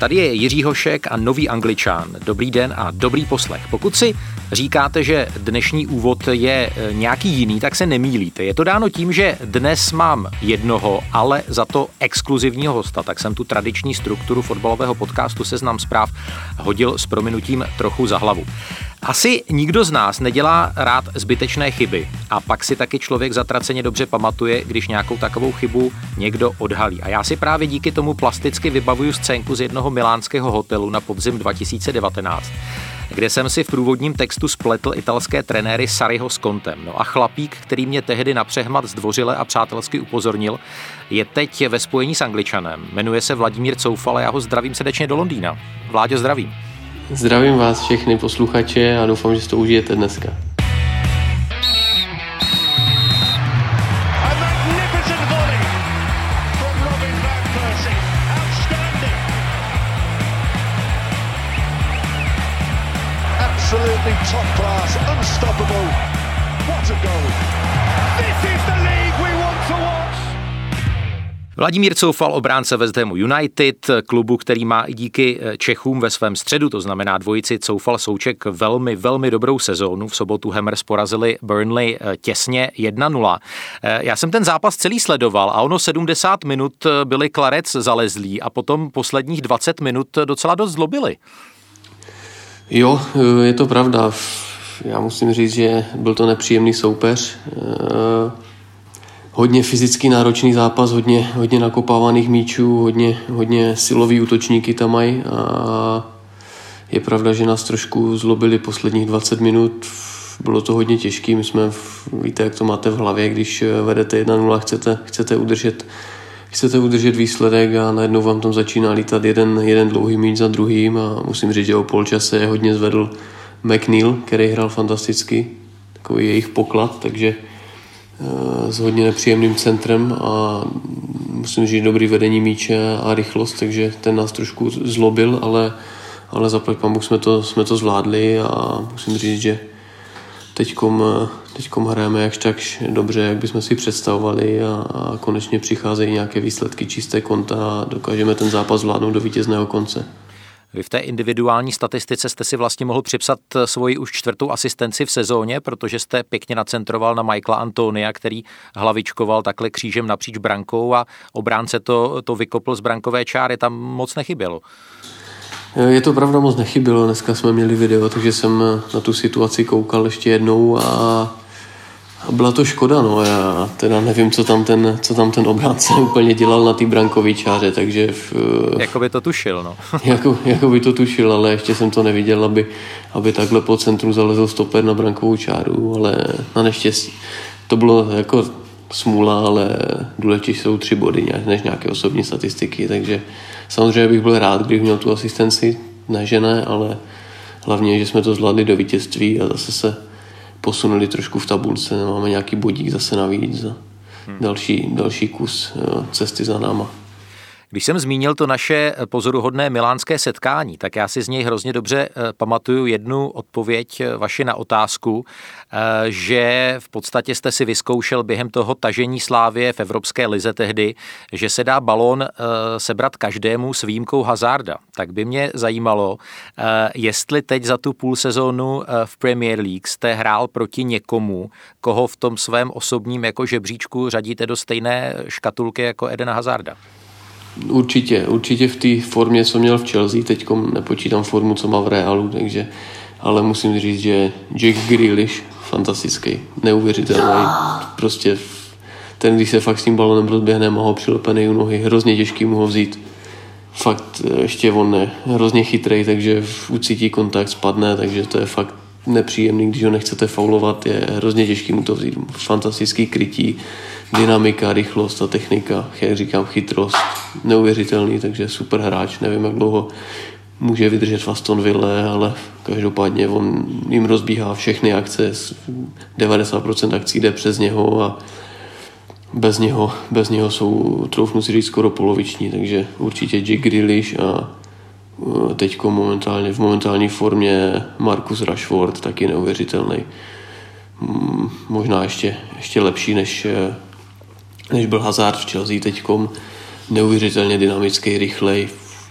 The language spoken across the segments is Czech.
Tady je Jiří Hošek a nový angličán. Dobrý den a dobrý poslech. Pokud si říkáte, že dnešní úvod je e, nějaký jiný, tak se nemýlíte. Je to dáno tím, že dnes mám jednoho, ale za to exkluzivního hosta, tak jsem tu tradiční strukturu fotbalového podcastu Seznam zpráv hodil s prominutím trochu za hlavu. Asi nikdo z nás nedělá rád zbytečné chyby a pak si taky člověk zatraceně dobře pamatuje, když nějakou takovou chybu někdo odhalí. A já si právě díky tomu plasticky vybavuju scénku z jednoho milánského hotelu na podzim 2019 kde jsem si v průvodním textu spletl italské trenéry Sariho s Kontem. No a chlapík, který mě tehdy na přehmat zdvořile a přátelsky upozornil, je teď ve spojení s Angličanem. Jmenuje se Vladimír Coufal a já ho zdravím srdečně do Londýna. Vláďo, zdravím. Zdravím vás všechny posluchače a doufám, že si to užijete dneska. Vladimír Coufal, obránce West Hamu United, klubu, který má i díky eh, Čechům ve svém středu, to znamená dvojici Coufal Souček, velmi, velmi dobrou sezónu. V sobotu Hammers porazili Burnley eh, těsně 1-0. Eh, já jsem ten zápas celý sledoval a ono 70 minut byli Klarec zalezlí a potom posledních 20 minut docela dost zlobili. Jo, je to pravda. Já musím říct, že byl to nepříjemný soupeř hodně fyzicky náročný zápas, hodně, hodně nakopávaných míčů, hodně, hodně silový útočníky tam mají a je pravda, že nás trošku zlobili posledních 20 minut. Bylo to hodně těžké, my jsme, víte, jak to máte v hlavě, když vedete 1-0, chcete, chcete udržet chcete udržet výsledek a najednou vám tam začíná lítat jeden, jeden dlouhý míč za druhým a musím říct, že o polčase je hodně zvedl McNeil, který hrál fantasticky, takový jejich poklad, takže s hodně nepříjemným centrem a musím říct dobrý vedení míče a rychlost, takže ten nás trošku zlobil, ale, ale zaplať pamuk jsme to, jsme to zvládli a musím říct, že teďkom, teďkom hrajeme jakž tak dobře, jak bychom si představovali a, a konečně přicházejí nějaké výsledky čisté konta a dokážeme ten zápas zvládnout do vítězného konce. Vy v té individuální statistice jste si vlastně mohl připsat eh, svoji už čtvrtou asistenci v sezóně, protože jste pěkně nacentroval na Michaela Antonia, který hlavičkoval takhle křížem napříč brankou a obránce to, to vykopl z brankové čáry, tam moc nechybělo. Eh, je to pravda, moc nechybělo. Dneska jsme měli video, takže jsem na tu situaci koukal ještě jednou a byla to škoda, no. Já teda nevím, co tam ten, co tam ten obránce úplně dělal na té brankové čáře, takže... V, jako by to tušil, no. jako, jako by to tušil, ale ještě jsem to neviděl, aby, aby takhle po centru zalezl stoper na brankovou čáru, ale na neštěstí. To bylo jako smůla, ale důležitější jsou tři body, než nějaké osobní statistiky, takže samozřejmě bych byl rád, kdybych měl tu asistenci, ne že ne, ale hlavně, že jsme to zvládli do vítězství a zase se posunuli trošku v tabulce, máme nějaký bodík zase navíc a hmm. další, další kus eh, cesty za náma. Když jsem zmínil to naše pozoruhodné milánské setkání, tak já si z něj hrozně dobře eh, pamatuju jednu odpověď eh, vaši na otázku, eh, že v podstatě jste si vyzkoušel během toho tažení Slávě v Evropské lize tehdy, že se dá balón sebrat každému s výjimkou Hazarda. Tak by mě zajímalo, jestli teď za tu půl sezónu v Premier League jste hrál proti někomu, koho v tom svém osobním jako žebříčku řadíte do stejné škatulky jako Edena Hazarda. Určitě, určitě v té formě, co měl v Chelsea, teď nepočítám formu, co má v Realu, takže, ale musím říct, že Jack Grealish, fantastický, neuvěřitelný, prostě ten, když se fakt s tím balonem rozběhne, má ho přilepený u nohy, hrozně těžký mu ho vzít. Fakt ještě on je hrozně chytrý, takže ucítí kontakt, spadne, takže to je fakt nepříjemný, když ho nechcete faulovat, je hrozně těžký mu to vzít. Fantastický krytí, dynamika, rychlost a technika, jak říkám, chytrost, neuvěřitelný, takže super hráč, nevím, jak dlouho může vydržet v Aston Villa, ale každopádně on jim rozbíhá všechny akce, 90% akcí jde přes něho a bez něho, bez něho jsou, troufnu si říct, skoro poloviční, takže určitě Jack Grealish a e, teďko momentálně v momentální formě Marcus Rashford, taky neuvěřitelný. Možná ještě, ještě lepší, než, e, než byl Hazard v Chelsea teďkom. Neuvěřitelně dynamický, rychlej,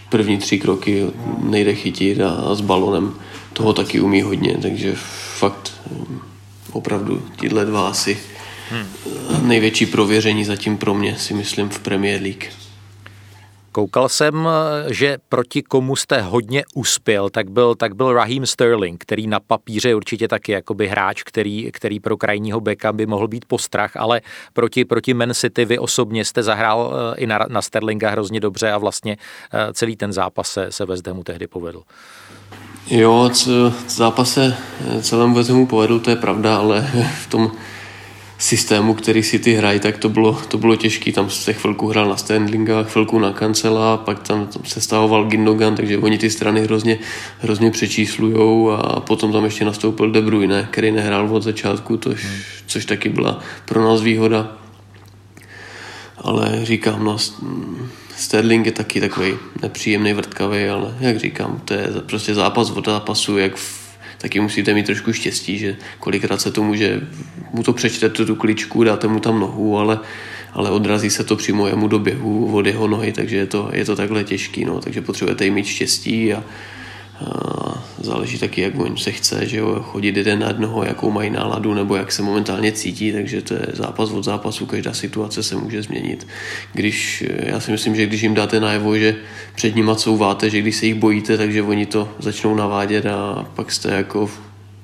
první tři kroky nejde chytit a, a s balonem toho taky umí hodně, takže fakt mm, opravdu tyhle dva asi hmm. největší prověření zatím pro mě si myslím v Premier League. Koukal jsem, že proti komu jste hodně uspěl, tak byl, tak byl Raheem Sterling, který na papíře určitě taky jakoby hráč, který, který pro krajního beka by mohl být postrach, ale proti, proti Man City vy osobně jste zahrál eh, i na, na Sterlinga hrozně dobře a vlastně eh, celý ten zápas se, se West Hamu tehdy povedl. Jo, co zápase eh, celému West Hamu povedl, to je pravda, ale v tom systému, který si ty hrají, tak to bylo, to bylo těžké. Tam se chvilku hrál na Standlinga, chvilku na Kancela, pak tam, tam se stavoval Gindogan, takže oni ty strany hrozně, hrozně přečíslujou a potom tam ještě nastoupil De Bruyne, který nehrál od začátku, tož, hmm. což taky byla pro nás výhoda. Ale říkám, no, Sterling je taky takový nepříjemný, vrtkavý, ale jak říkám, to je prostě zápas od zápasu, jak v taky musíte mít trošku štěstí, že kolikrát se to může, mu to přečtete tu kličku, dáte mu tam nohu, ale, ale odrazí se to přímo jemu do běhu od jeho nohy, takže je to, je to takhle těžký, no, takže potřebujete mít štěstí a záleží taky, jak on se chce, že jo, chodit jeden na jednoho, jakou mají náladu nebo jak se momentálně cítí, takže to je zápas od zápasu, každá situace se může změnit. Když, já si myslím, že když jim dáte najevo, že před nima couváte, že když se jich bojíte, takže oni to začnou navádět a pak jste jako,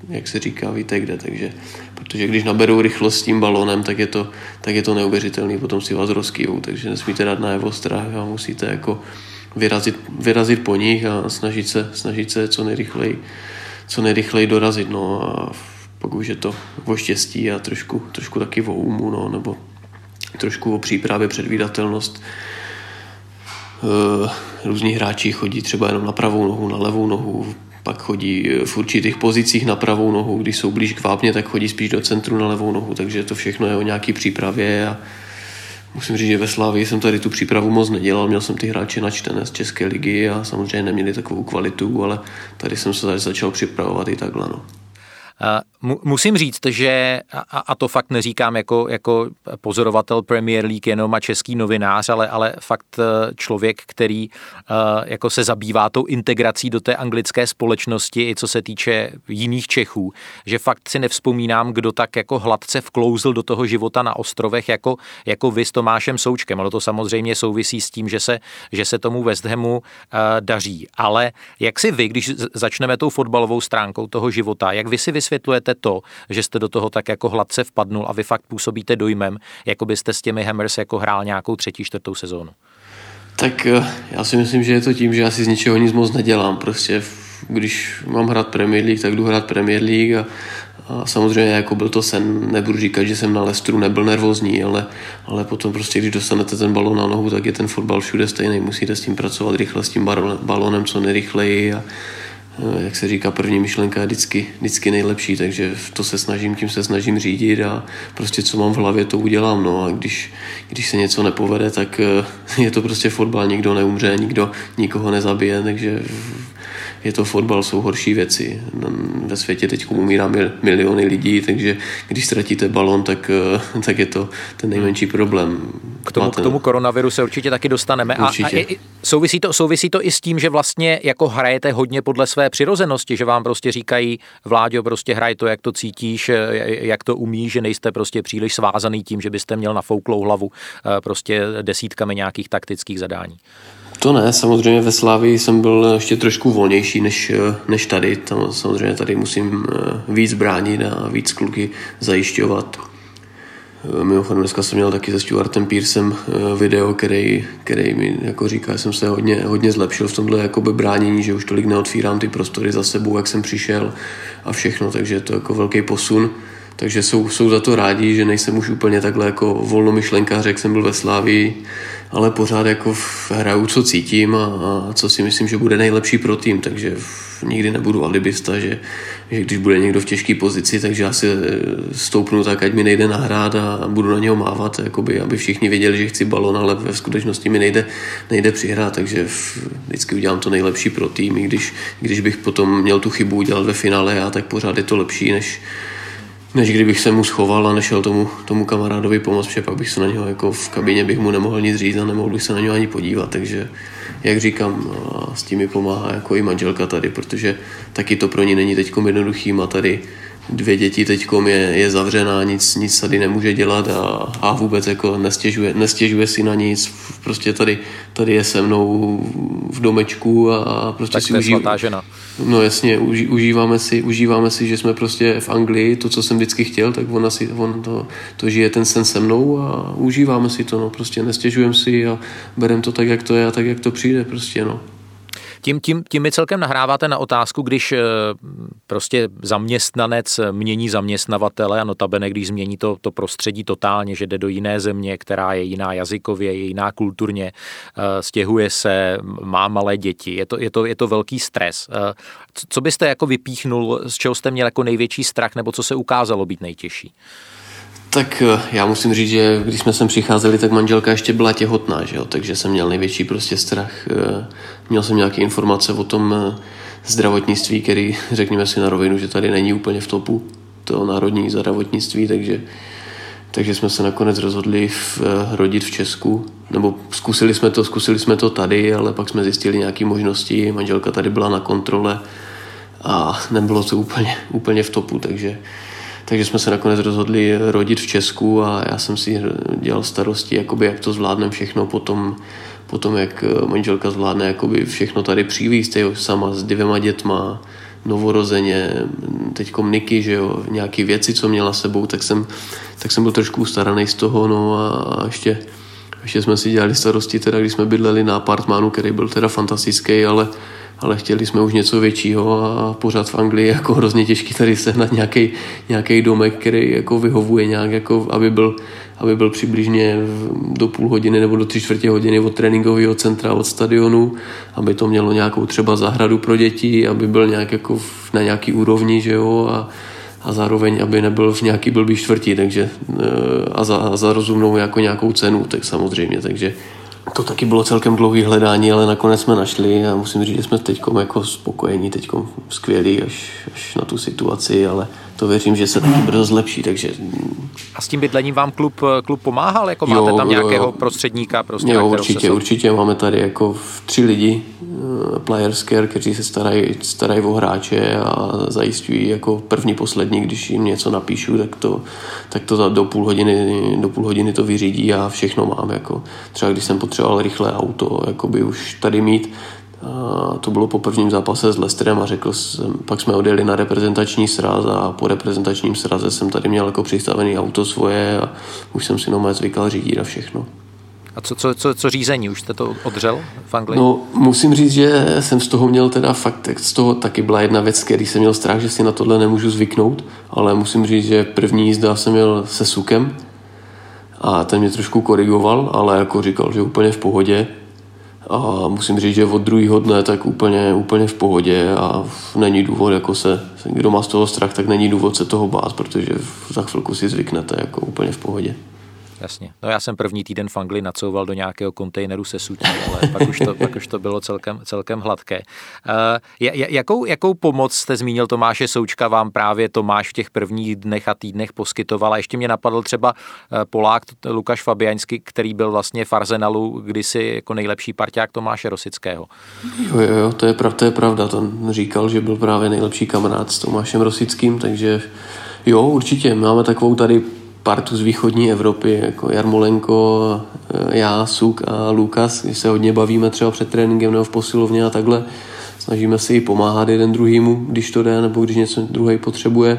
jak se říká, víte kde, takže protože když naberou rychlost s tím balonem, tak je to, tak je to neuvěřitelný, potom si vás rozkývou, takže nesmíte dát najevo strach a musíte jako vyrazit, vyrazit po nich a snažit se, snažit se co nejrychleji, co nejrychleji dorazit. No a pak už je to o štěstí a trošku, trošku taky o úmu, no, nebo trošku o přípravě, předvídatelnost. E, různí hráči chodí třeba jenom na pravou nohu, na levou nohu, pak chodí v určitých pozicích na pravou nohu, když jsou blíž k vápně, tak chodí spíš do centru na levou nohu, takže to všechno je o nějaký přípravě a, Musím říct, že ve Slávii jsem tady tu přípravu moc nedělal, měl jsem ty hráče načtené z České ligy a samozřejmě neměli takovou kvalitu, ale tady jsem se začal připravovat i takhle. No. Musím říct, že, a to fakt neříkám jako, jako pozorovatel Premier League jenom a český novinář, ale, ale fakt eh, člověk, který eh, jako se zabývá tou integrací do té anglické společnosti, i co se týče jiných Čechů, že fakt si nevzpomínám, kdo tak jako hladce vklouzl do toho života na ostrovech, jako, jako vy s Tomášem Součkem. Ale to samozřejmě souvisí s tím, že se, že se tomu West Hamu uh, daří. Ale jak si vy, když začneme tou fotbalovou stránkou toho života, jak vy si vysvětlujete to, že jste do toho tak jako hladce vpadnul a vy fakt působíte dojmem, jako byste s těmi Hammers jako hrál nějakou třetí, čtvrtou sezónu? Tak eh, já si myslím, že je to tím, že já si z ničeho nic moc nedělám. Prostě když mám hrát Premier League, tak jdu hrát Premier League a, a samozřejmě jako byl to sen, nebudu říkat, že jsem na Lestru nebyl nervózní, ale, ale potom prostě, když dostanete ten balon na nohu, tak je ten fotbal všude stejný. Musíte s tím pracovat rychle, s tím balonem co nejrychleji a, jak se říká, první myšlenka je vždycky, vždycky nejlepší, takže to se snažím, tím se snažím řídit a prostě co mám v hlavě, to udělám. No a když, když se něco nepovede, tak eh, je to prostě fotbal, nikdo neumře, nikdo nikoho nezabije, takže je to fotbal, jsou horší věci. Ve světě teď umírá miliony lidí, takže když ztratíte balon, tak, eh, tak je to ten nejmenší problém. K tomu, Máte... k tomu koronaviru se určitě taky dostaneme. Určitě. A, a souvisí, to, souvisí to i s tím, že vlastně jako hrajete hodně podle své přirozenosti, že vám prostě říkají, Vláďo, prostě hraj to, jak to cítíš, eh, jak to umíš, že nejste prostě příliš svázaný tím, že byste měl na fouklou hlavu eh, prostě desítkami nějakých taktických zadání. To ne, samozřejmě ve Slávii jsem byl ještě trošku volnější než, než tady. Tam samozřejmě tady musím eh, víc bránit a víc kluky zajišťovat. Eh, mimochodem dneska jsem měl taky se Stuartem Pearsem eh, video, který, který mi jako říká, že jsem se hodně, hodně zlepšil v tomhle jakoby bránění, že už tolik neotvírám ty prostory za sebou, jak jsem přišel a všechno, takže je to jako velký posun takže jsou, jsou za to rádi, že nejsem už úplně takhle jako volnomyšlenkář, jak jsem byl ve Slávii, ale pořád jako hraju, co cítím a, a co si myslím, že bude nejlepší pro tým, takže nikdy nebudu alibista, že, že když bude někdo v těžké pozici, takže já si stoupnu tak, ať mi nejde nahrát a budu na něho mávat, jakoby, aby všichni věděli, že chci balon, ale ve skutečnosti mi nejde, nejde přihrát, takže vždycky udělám to nejlepší pro tým, i když, když bych potom měl tu chybu udělat ve finále já, tak pořád je to lepší, než, než kdybych se mu schoval a nešel tomu, tomu kamarádovi pomoct, protože pak bych se na něho jako v kabině bych mu nemohl nic říct a nemohl bych se na něho ani podívat, takže jak říkám, s tím mi pomáhá jako i manželka tady, protože taky to pro ní není teď jednoduchý, má tady dvě děti teď je, je zavřená, nic, nic tady nemůže dělat a, a vůbec jako nestěžuje, nestěžuje si na nic, prostě tady, tady je se mnou v domečku a prostě tak si užívá. žena. No jasně, uži, užíváme, si, užíváme si, že jsme prostě v Anglii, to, co jsem vždycky chtěl, tak ona si, on to, to žije ten sen se mnou a užíváme si to, no, prostě nestěžujeme si a bereme to tak, jak to je a tak, jak to přijde, prostě, no. Tím, tím, tím mi celkem nahráváte na otázku, když eh, prostě zaměstnanec mění zaměstnavatele a notabene, když změní to, to prostředí totálně, že jde do jiné země, která je jiná jazykově, je jiná kulturně, eh, stěhuje se, má malé děti. Je to, je to, je to velký stres. Eh, co byste jako vypíchnul, z čeho jste měl jako největší strach, nebo co se ukázalo být nejtěžší? Tak eh, já musím říct, že když jsme sem přicházeli, tak manželka ještě byla těhotná, že jo? takže jsem měl největší prostě strach. Eh, měl jsem nějaké informace o tom eh, zdravotnictví, který, řekněme si na rovinu, že tady není úplně v topu, to národní zdravotnictví, takže, takže jsme se nakonec rozhodli v, rodit v Česku, nebo zkusili jsme to, zkusili jsme to tady, ale pak jsme zjistili nějaké možnosti, manželka tady byla na kontrole a nebylo to úplně, úplně v topu, takže takže jsme se nakonec rozhodli rodit v Česku a já jsem si dělal starosti, jakoby, jak to zvládneme všechno potom, potom jak manželka zvládne jakoby všechno tady přivízt, jo, sama s dvěma dětma, novorozeně, teď Niky, že jo, nějaké věci, co měla sebou, tak jsem, tak jsem byl trošku ustaraný z toho, no a ještě, ještě jsme si dělali starosti, teda když jsme bydleli na apartmánu, který byl teda fantastický, ale ale chtěli jsme už něco většího a pořád v Anglii jako hrozně těžký tady sehnat nějaký, domek, který jako vyhovuje nějak, jako aby byl, aby byl přibližně do půl hodiny nebo do tři čtvrtě hodiny od tréninkového centra, od stadionu, aby to mělo nějakou třeba zahradu pro děti, aby byl nějak jako na nějaký úrovni, že jo, a, a zároveň, aby nebyl v nějaký blbý čtvrtí, takže eh, a za, a za rozumnou jako nějakou cenu, tak samozřejmě, takže to taky bylo celkem dlouhý hledání, ale nakonec jsme našli a musím říct, že jsme teď jako spokojení, teď skvělí až, až na tu situaci, ale to věřím, že se taky brzo zlepší, takže... A s tím bydlením vám klub, klub pomáhal? Jako máte jo, tam nějakého jo, prostředníka? Prostě, jo, určitě, se... určitě. Máme tady jako tři lidi, uh, players care, kteří se starají, starají o hráče a zajistují jako první, poslední, když jim něco napíšu, tak to, tak to do půl hodiny, do půl hodiny to vyřídí a všechno mám. Jako. Třeba když jsem potřeboval rychlé auto, by už tady mít, a to bylo po prvním zápase s Lesterem a řekl jsem, pak jsme odjeli na reprezentační sraz a po reprezentačním sraze jsem tady měl jako přistavený auto svoje a už jsem si nomé zvykal řídit a všechno. A co, co, co, co řízení? Už jste to odřel v Anglii? No, musím říct, že jsem z toho měl teda fakt, z toho taky byla jedna věc, který jsem měl strach, že si na tohle nemůžu zvyknout, ale musím říct, že první jízda jsem měl se sukem a ten mě trošku korigoval, ale jako říkal, že úplně v pohodě a musím říct, že od druhého dne tak úplně, úplně v pohodě a není důvod, jako se, kdo má z toho strach, tak není důvod se toho bát, protože za chvilku si zvyknete jako úplně v pohodě. Jasně. No já jsem první týden v Anglii nacouval do nějakého kontejneru se sutí, ale pak už to, pak už to bylo celkem, celkem hladké. Uh, jakou, jakou pomoc jste zmínil Tomáše Součka vám právě Tomáš v těch prvních dnech a týdnech poskytoval? A ještě mě napadl třeba eh, Polák Lukáš Fabiaňský, který byl vlastně v Arsenalu kdysi jako nejlepší parťák Tomáše Rosického. Jo, jo, jo to, je pravda, to je pravda. To říkal, že byl právě nejlepší kamarád s Tomášem Rosickým, takže jo, určitě. Máme takovou tady partu z východní Evropy, jako Jarmolenko, eh, já, Suk a Lukas, když se hodně bavíme třeba před tréninkem nebo v posilovně a takhle. Snažíme si i pomáhat jeden druhýmu, když to jde, nebo když něco druhý potřebuje.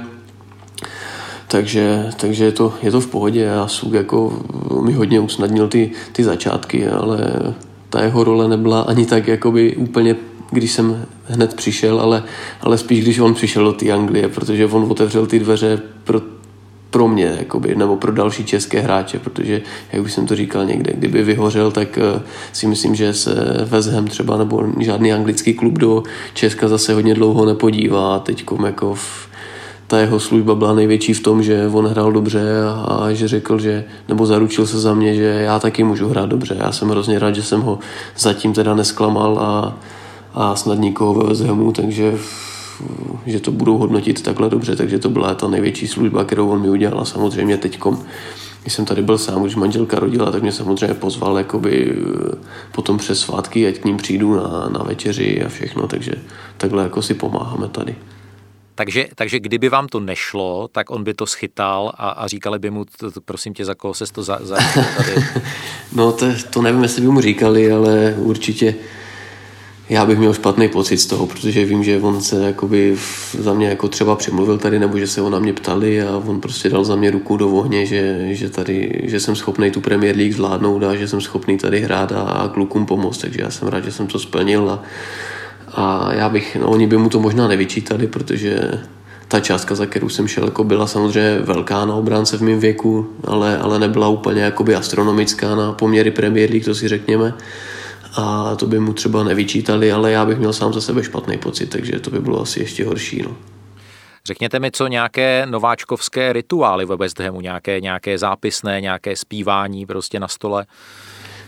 Takže, takže je, to, je to v pohodě a Suk jako mi hodně usnadnil ty, ty začátky, ale ta jeho role nebyla ani tak jakoby úplně když jsem hned přišel, ale, ale spíš když on přišel do té Anglie, protože on otevřel ty dveře pro pro mě, jakoby, nebo pro další české hráče, protože, jak už jsem to říkal někde, kdyby vyhořel, tak uh, si myslím, že se Ham třeba nebo žádný anglický klub do Česka zase hodně dlouho nepodívá. Teď jako v, ta jeho služba byla největší v tom, že on hrál dobře a, a že řekl, že, nebo zaručil se za mě, že já taky můžu hrát dobře. Já jsem hrozně rád, že jsem ho zatím teda nesklamal a, a snad nikoho ve West Hamu, takže že to budou hodnotit takhle dobře, takže to byla ta největší služba, kterou on mi udělal a samozřejmě teďkom když jsem tady byl sám, už manželka rodila, tak mě samozřejmě pozval jakoby eh, potom přes svátky, ať k ním přijdu na, na večeři a všechno, takže takhle jako si pomáháme tady. Takže, takže kdyby vám to nešlo, tak on by to schytal a, a říkali by mu, to, to, prosím tě, za koho se to za, za tady? no to, to nevím, jestli by mu říkali, ale určitě já bych měl špatný pocit z toho, protože vím, že on se jakoby za mě jako třeba přemluvil tady, nebo že se ho na mě ptali a on prostě dal za mě ruku do ohně, že, že, tady, že jsem schopný tu Premier League zvládnout a že jsem schopný tady hrát a, a klukům pomoct, takže já jsem rád, že jsem to splnil a, a já bych, no oni by mu to možná nevyčítali, protože ta částka, za kterou jsem šel, jako byla samozřejmě velká na obránce v mém věku, ale, ale nebyla úplně jakoby astronomická na poměry Premier League, to si řekněme a to by mu třeba nevyčítali, ale já bych měl sám za sebe špatný pocit, takže to by bylo asi ještě horší. No. Řekněte mi, co nějaké nováčkovské rituály ve West Hamu, nějaké, nějaké zápisné, nějaké zpívání prostě na stole?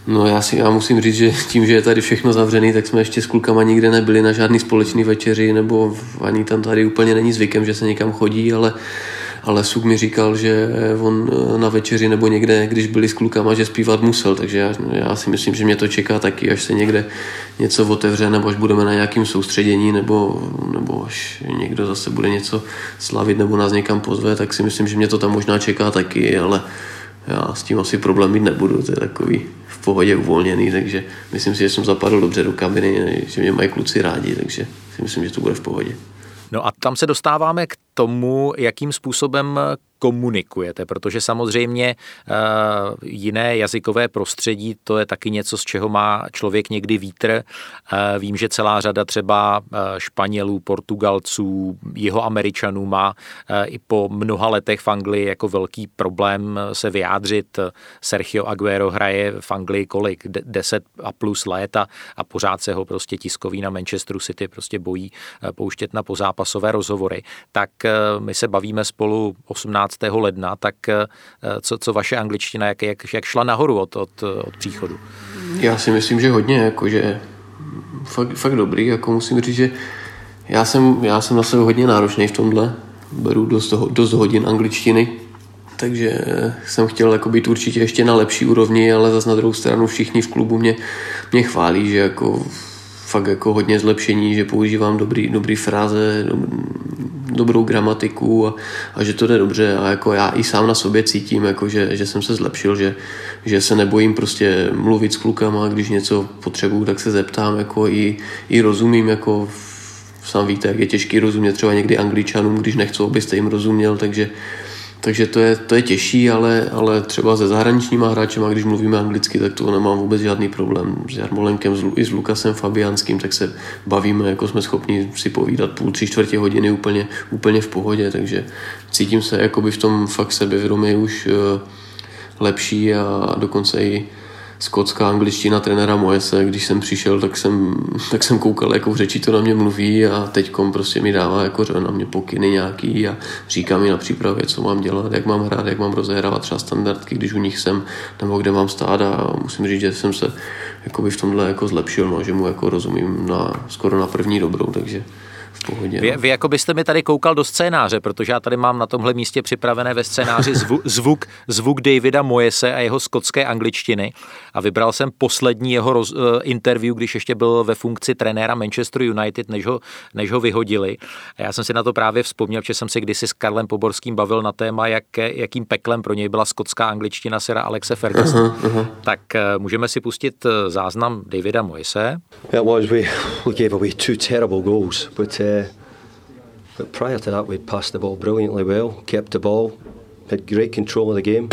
No já si já musím říct, že tím, že je tady všechno zavřený, tak jsme ještě s klukama nikde nebyli na žádný společný večeři, nebo ani tam tady úplně není zvykem, že se někam chodí, ale ale Suk mi říkal, že on eh, na večeři nebo někde, když byli s klukama, že zpívat musel, takže já, já si myslím, že mě to čeká taky, až se někde něco otevře, nebo až budeme na nějakém soustředění, nebo, nebo až někdo zase bude něco slavit, nebo nás někam pozve, tak si myslím, že mě to tam možná čeká taky, ale já s tím asi problém mít nebudu, to je takový v pohodě uvolněný, takže myslím si, že jsem zapadl dobře do kabiny, že mě mají kluci rádi, takže si myslím, že to bude v pohodě. No a tam se dostáváme k tomu, jakým způsobem komunikujete, protože samozřejmě uh, jiné jazykové prostředí, to je taky něco, z čeho má člověk někdy vítr. Uh, vím, že celá řada třeba uh, Španělů, Portugalců, jeho Američanů má i po mnoha letech v Anglii jako velký problém se vyjádřit. Sergio Aguero hraje v Anglii kolik? 10 a plus let a, a pořád se ho prostě tiskový na Manchesteru City prostě bojí pouštět na pozápasové rozhovory. Tak my se bavíme spolu 18 15. ledna, tak eh, co, co vaše angličtina, jak, jak, jak šla nahoru od, od, od příchodu? Já si myslím, že hodně, jakože fakt, fakt dobrý, jako musím říct, že já jsem, já jsem na sebe hodně náročný v tomhle, beru dost, dost hodin angličtiny, takže jsem chtěl jako být určitě ještě na lepší úrovni, ale zase na druhou stranu všichni v klubu mě, mě chválí, že jako fakt jako hodně zlepšení, že používám dobrý, dobrý fráze, dobrou gramatiku a, a že to jde dobře. A jako já i sám na sobě cítím, jako že, že jsem se zlepšil, že, že se nebojím prostě mluvit s klukama, když něco potřebuju, tak se zeptám, jako i, i rozumím, jako sám víte, jak je těžký rozumět třeba někdy angličanům, když nechcou, abyste jim rozuměl, takže takže to je, to je těžší, ale, ale třeba se zahraničníma hráčema, když mluvíme anglicky, tak to nemám vůbec žádný problém. S Jarmolenkem i s Lukasem Fabianským, tak se bavíme, jako jsme schopni si povídat půl, tři čtvrtě hodiny úplně, úplně v pohodě, takže cítím se jakoby v tom fakt sebevědomí už uh, lepší a dokonce i skotská angličtina trenéra Moese, když jsem přišel, tak jsem, tak jsem koukal, jako v řeči to na mě mluví a teď prostě mi dává jako na mě pokyny nějaký a říká mi na přípravě, co mám dělat, jak mám hrát, jak mám rozehrávat třeba standardky, když u nich jsem, nebo kde mám stát a musím říct, že jsem se v tomhle jako zlepšil, no, že mu jako rozumím na, skoro na první dobrou, takže pohodě. Vy, no. vy jako byste mi tady koukal do scénáře, protože já tady mám na tomhle místě připravené ve scénáři zvu, zvuk, zvuk Davida Moyese a jeho skotské angličtiny a vybral jsem poslední jeho roz, uh, interview, když ještě byl ve funkci trenéra Manchester United, než ho, než ho vyhodili. A já jsem si na to právě vzpomněl, že jsem si kdysi s Karlem Poborským bavil na téma, jak, jakým peklem pro něj byla skotská angličtina sera Alexe Ferguson. Uh-huh, uh-huh. Tak uh, můžeme si pustit eh, záznam Davida Moyese. It was, we, we gave away two terrible goals, but uh, Uh, but prior to that, we'd passed the ball brilliantly well, kept the ball, had great control of the game.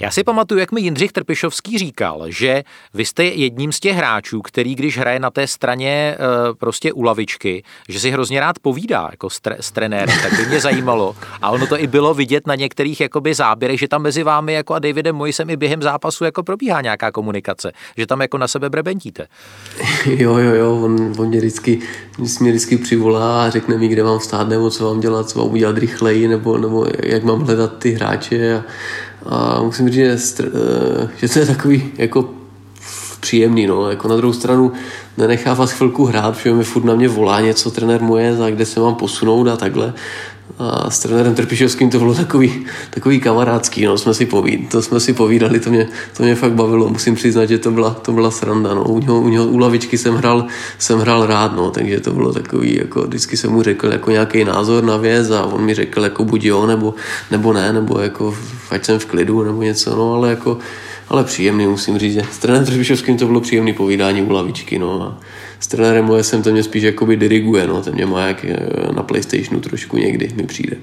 Já si pamatuju, jak mi Jindřich Trpišovský říkal, že vy jste jedním z těch hráčů, který když hraje na té straně eh, prostě u lavičky, že si hrozně rád povídá jako s, tre- s trenérem, tak by mě zajímalo. A ono to i bylo vidět na některých jakoby záběrech, že tam mezi vámi jako a Davidem Moisem i během zápasu jako probíhá nějaká komunikace, že tam jako na sebe brebentíte. Jo, jo, jo, on, on mě vždycky, mě vždycky přivolá a řekne mi, kde mám stát, nebo co mám dělat, co mám udělat rychleji, nebo, nebo jak mám hledat ty hráče a, a musím říct, že, eh, že to je takový jako příjemný, no. Jako na druhou stranu nenechá vás chvilku hrát, protože mi furt na mě volá něco trenér moje, za kde se mám posunout a takhle. A s trenérem Trpišovským to bylo takový, takový kamarádský, no, jsme si povíd, to jsme si povídali, to mě, to mě fakt bavilo, musím přiznat, že to byla, to byla sranda, no. u, něho, u, něho, u lavičky jsem hrál, jsem hrál rád, no, takže to bylo takový, jako vždycky jsem mu řekl jako nějaký názor na věc a on mi řekl jako buď jo, nebo, nebo ne, nebo jako ať jsem v klidu, nebo něco, no, ale jako ale příjemný, musím říct, že s trenérem Trpišovským to bylo příjemný povídání u lavičky, no a s trenérem jsem to mě spíš jakoby diriguje, no, ten mě má jak eh, na Playstationu trošku někdy mi přijde.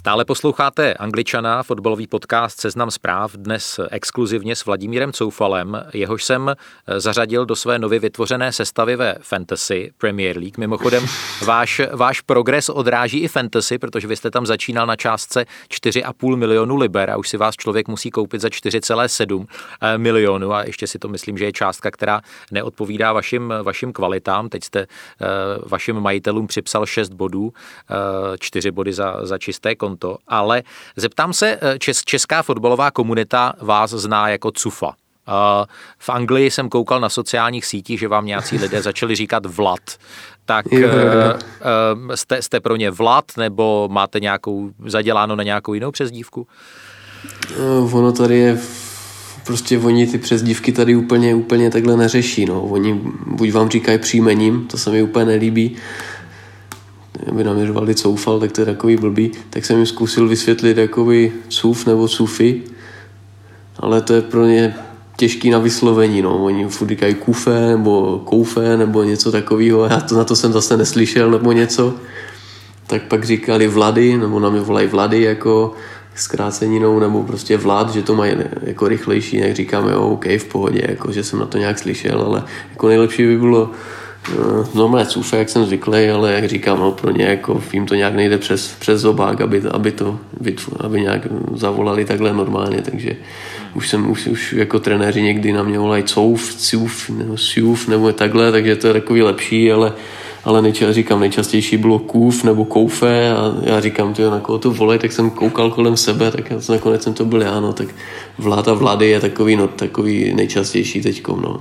Stále posloucháte Angličana, fotbalový podcast Seznam zpráv, dnes exkluzivně s Vladimírem Coufalem, jehož jsem eh, zařadil do své nově vytvořené sestavy ve Fantasy Premier League. Mimochodem, váš, váš progres odráží i Fantasy, protože vy jste tam začínal na částce 4,5 milionu liber a už si vás člověk musí koupit za 4,7 eh, milionu a ještě si to myslím, že je částka, která neodpovídá vašim, vašim kvalitám. Teď jste eh, vašim majitelům připsal 6 bodů, 4 body za, za čisté konto, ale zeptám se, eh, čes, česká fotbalová komunita vás zná jako CUFA. V Anglii jsem koukal na sociálních sítích, že vám nějací lidé začali říkat Vlad. Tak. Eh, eh, jste, jste pro ně Vlad, nebo máte nějakou zaděláno na nějakou jinou přezdívku? Ono tady je prostě oni ty přezdívky tady úplně, úplně takhle neřeší. No. Oni buď vám říkají příjmením, to se mi úplně nelíbí, aby naměřovali coufal, tak to je takový blbý, tak jsem jim zkusil vysvětlit jakoby cuf nebo cufy, ale to je pro ně těžký na vyslovení, no. Oni furt říkají kufe nebo koufe nebo něco takového, já to na to jsem zase neslyšel nebo něco. Tak pak říkali vlady, nebo na mě volají vlady jako zkráceninou, nebo prostě vlád, že to mají jako rychlejší, jak říkáme, jo, OK, v pohodě, jako, že jsem na to nějak slyšel, ale jako nejlepší by bylo normálně cufe, jak jsem zvyklý, ale jak říkám, no, pro ně jako jim to nějak nejde přes, přes zobák, aby, aby to aby nějak zavolali takhle normálně, takže už jsem už, už jako trenéři někdy na mě volají couf, cuf, nebo siuf, nebo takhle, takže to je takový lepší, ale ale nejčas, říkám, nejčastější bylo kůf nebo koufe a já říkám, ty na koho to volej, tak jsem koukal kolem sebe, tak nakonec jsem to byl já, no, tak vláda vlády je takový, no, takový nejčastější teďkom, no.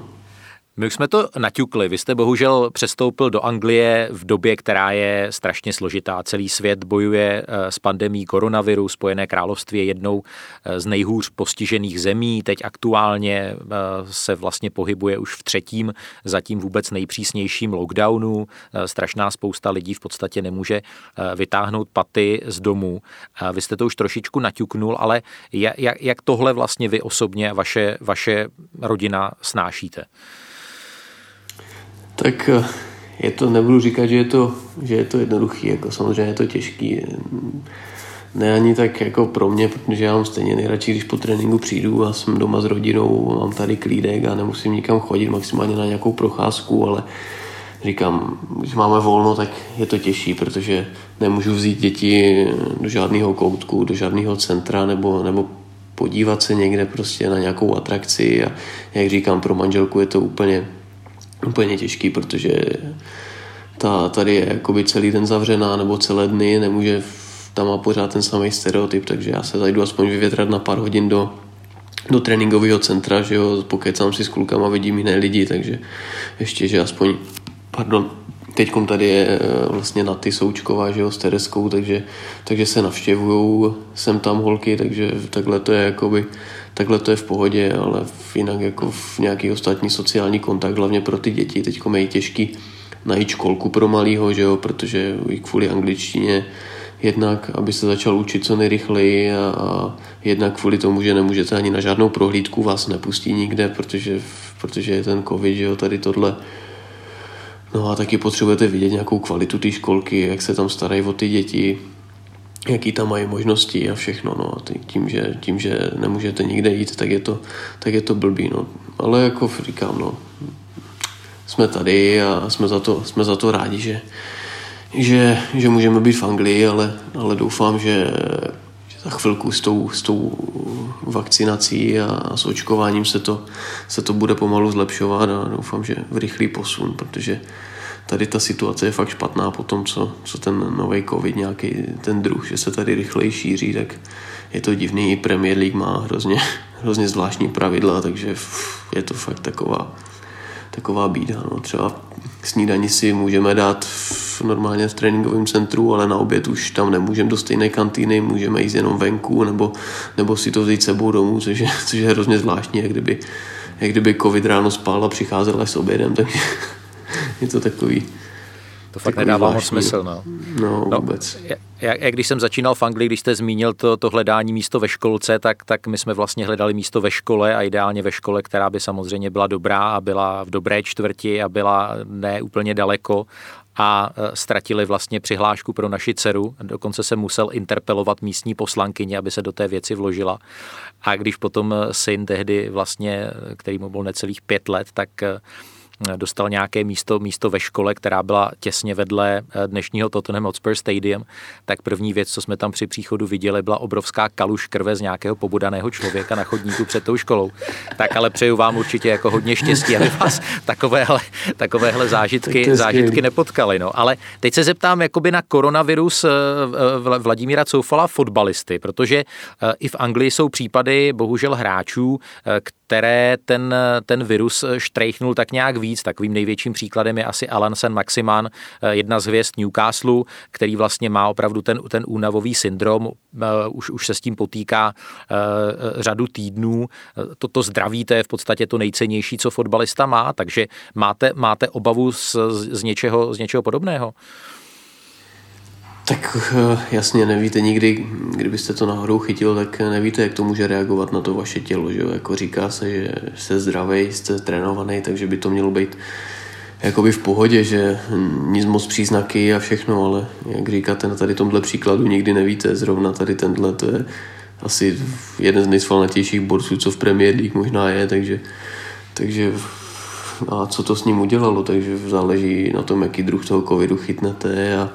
My už jsme to naťukli. Vy jste bohužel přestoupil do Anglie v době, která je strašně složitá. Celý svět bojuje eh, s pandemí koronaviru. Spojené království je jednou eh, z nejhůř postižených zemí. Teď aktuálně eh, se vlastně pohybuje už v třetím, zatím vůbec nejpřísnějším lockdownu. Strašná spousta lidí v podstatě nemůže vytáhnout paty z domu. Vy jste to už trošičku naťuknul, ale jak, jak tohle vlastně vy osobně a vaše, vaše rodina snášíte? Tak eh, je to, nebudu říkat, že je to, že je to jednoduchý, jako samozřejmě je to těžký. Ne ani tak jako pro mě, protože já mám stejně nejradši, když po tréninku přijdu a jsem doma s rodinou, mám tady klídek a nemusím nikam chodit, maximálně na nějakou procházku, ale říkám, když máme volno, tak je to těžší, protože nemůžu vzít děti do žádného koutku, do žádného centra nebo, nebo podívat se někde prostě na nějakou atrakci a jak říkám, pro manželku je to úplně úplně těžký, protože ta tady je jakoby celý den zavřená nebo celé dny, nemůže, tam má pořád ten samý stereotyp, takže já se zajdu aspoň vyvětrat na pár hodin do, do tréninkového centra, že jo, pokecám si s klukama, vidím jiné lidi, takže ještě, že aspoň, pardon, teďkom tady je eh, vlastně na ty Součková, že jo, s Tereskou, takže, takže se navštěvují sem tam holky, takže takhle to je jakoby takhle to je v pohodě, ale jinak jako v nějaký ostatní sociální kontakt, hlavně pro ty děti, teď je těžký najít školku pro malýho, že jo, protože i kvůli angličtině jednak, aby se začal učit co nejrychleji a, a jednak kvůli tomu, že nemůžete ani na žádnou prohlídku, vás nepustí nikde, protože, protože je ten covid, že jo, tady tohle. No a taky potřebujete vidět nějakou kvalitu té školky, jak se tam starají o ty děti, jaký tam mají možnosti a všechno. No. Tím, že, tím, že nemůžete nikde jít, tak je to, tak je to blbý. No. Ale jako říkám, no, jsme tady a jsme za to, jsme za to rádi, že, že, že můžeme být v Anglii, ale, ale doufám, že, že za chvilku s tou, s tou vakcinací a s očkováním se to, se to bude pomalu zlepšovat a doufám, že v rychlý posun, protože tady ta situace je fakt špatná po tom, co, co ten nový covid, nějaký ten druh, že se tady rychleji šíří, tak je to divný. I Premier League má hrozně, hrozně zvláštní pravidla, takže je to fakt taková, taková bída. No. Třeba snídani si můžeme dát v, normálně v tréninkovém centru, ale na oběd už tam nemůžeme do stejné kantýny, můžeme jít jenom venku nebo, nebo si to vzít sebou domů, což je, což je hrozně zvláštní, jak kdyby, jak kdyby covid ráno spal a přicházel až s obědem, takže to takový, to fakt nedává moc smysl. No. No, no vůbec. Jak, jak když jsem začínal v Anglii, když jste zmínil to, to hledání místo ve školce, tak, tak my jsme vlastně hledali místo ve škole a ideálně ve škole, která by samozřejmě byla dobrá a byla v dobré čtvrti a byla ne úplně daleko a e, ztratili vlastně přihlášku pro naši dceru. Dokonce se musel interpelovat místní poslankyně, aby se do té věci vložila. A když potom syn tehdy vlastně, který mu byl necelých pět let, tak e, dostal nějaké místo, místo ve škole, která byla těsně vedle eh, dnešního Tottenham Hotspur Stadium, tak první věc, co jsme tam při příchodu viděli, byla obrovská kaluž krve z nějakého pobudaného člověka na chodníku před tou školou. Tak ale přeju vám určitě jako hodně štěstí, aby vás takovéhle, takovéhle zážitky, zážitky nepotkaly. No. Ale teď se zeptám jakoby na koronavirus eh, Vladimíra Coufala fotbalisty, protože eh, i v Anglii jsou případy bohužel hráčů, které ten, ten virus štrejchnul tak nějak víc. Takovým největším příkladem je asi Alan Sen Maximan, eh, jedna z hvězd Newcastle, který vlastně má opravdu ten, ten únavový syndrom, eh, už, už se s tím potýká eh, řadu týdnů. Toto zdraví, to je v podstatě to nejcennější, co fotbalista má, takže máte, máte obavu z, z, něčeho, z něčeho podobného? Tak eh, jasně, nevíte nikdy, kdybyste to náhodou chytil, tak nevíte, jak to může reagovat na to vaše tělo. Že? Jako říká se, že jste zdravý, jste trénovaný, takže by to mělo být jakoby v pohodě, že nic moc příznaky a všechno, ale jak říkáte na tady tomhle příkladu, nikdy nevíte. Zrovna tady tenhle, to je asi jeden z nejsvalnatějších borců, co v Premier League možná je, takže, takže a co to s ním udělalo, takže záleží na tom, jaký druh toho covidu chytnete a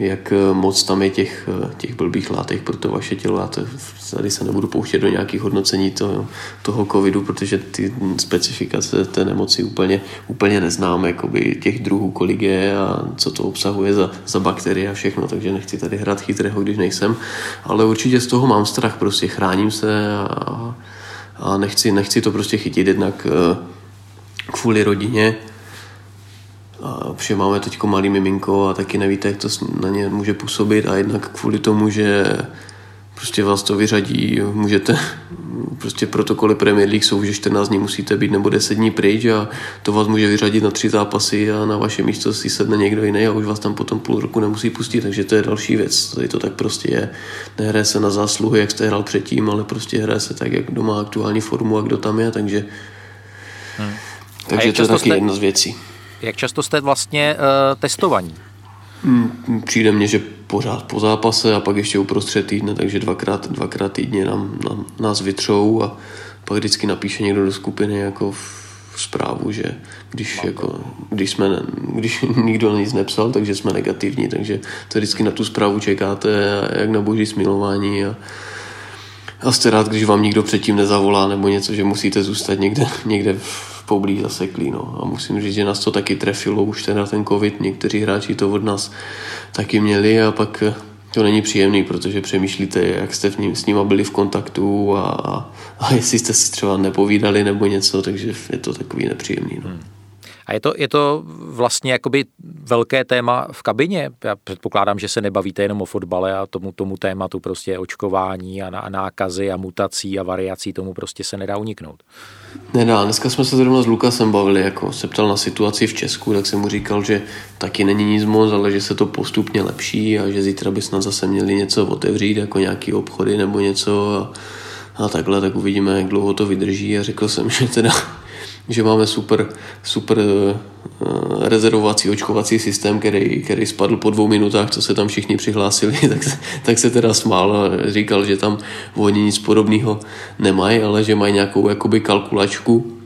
jak eh, moc tam je těch, eh, těch blbých látek pro to vaše tělo. Já to, tady se nebudu pouštět do nějakých hodnocení toho, toho covidu, protože ty specifikace té nemoci úplně, úplně neznám, jakoby těch druhů, kolik je a co to obsahuje za, za bakterie a všechno, takže nechci tady hrát chytrého, když nejsem, ale určitě z toho mám strach, prostě chráním se a, a nechci, nechci to prostě chytit jednak eh, kvůli rodině, a protože máme teď malý miminko a taky nevíte, jak to na ně může působit a jednak kvůli tomu, že prostě vás to vyřadí, můžete, prostě protokoly Premier League jsou, že 14 dní musíte být nebo 10 dní pryč a to vás může vyřadit na tři zápasy a na vaše místo si sedne někdo jiný a už vás tam potom půl roku nemusí pustit, takže to je další věc, tady to tak prostě je. Nehraje se na zásluhy, jak jste hrál předtím, ale prostě hraje se tak, jak kdo má aktuální formu a kdo tam je, takže, hmm. takže to je taky jste... jedna z věcí. Jak často jste vlastně uh, testovaní? Hmm, přijde mně, že pořád po zápase a pak ještě uprostřed týdne, takže dvakrát, dvakrát týdně nám, nám, nás vytřou a pak vždycky napíše někdo do skupiny jako v zprávu, že když, jako, když, jsme, když nikdo nic nepsal, takže jsme negativní, takže to vždycky na tu zprávu čekáte jak na boží smilování a, a jste rád, když vám nikdo předtím nezavolá nebo něco, že musíte zůstat někde, někde v poblíž zaseklý. No. A musím říct, že nás to taky trefilo, už teda ten covid, někteří hráči to od nás taky měli a pak eh, to není příjemný, protože přemýšlíte, jak jste v ním, s nima byli v kontaktu a, a jestli jste si třeba nepovídali nebo něco, takže je to takový nepříjemný. No. Hmm. A je to, je to vlastně jakoby velké téma v kabině? Já předpokládám, že se nebavíte jenom o fotbale a tomu, tomu tématu prostě očkování a, a nákazy a mutací a variací, tomu prostě se nedá uniknout. Nedá, dneska jsme se zrovna s Lukasem bavili, jako se ptal na situaci v Česku, tak jsem mu říkal, že taky není nic moc, ale že se to postupně lepší a že zítra by snad zase měli něco otevřít, jako nějaký obchody nebo něco a, a takhle, tak uvidíme, jak dlouho to vydrží a řekl jsem, že teda že máme super, super uh, rezervovací očkovací systém, který, který spadl po dvou minutách, co se tam všichni přihlásili, tak, tak se teda smál a říkal, že tam oni nic podobného nemají, ale že mají nějakou jakoby kalkulačku,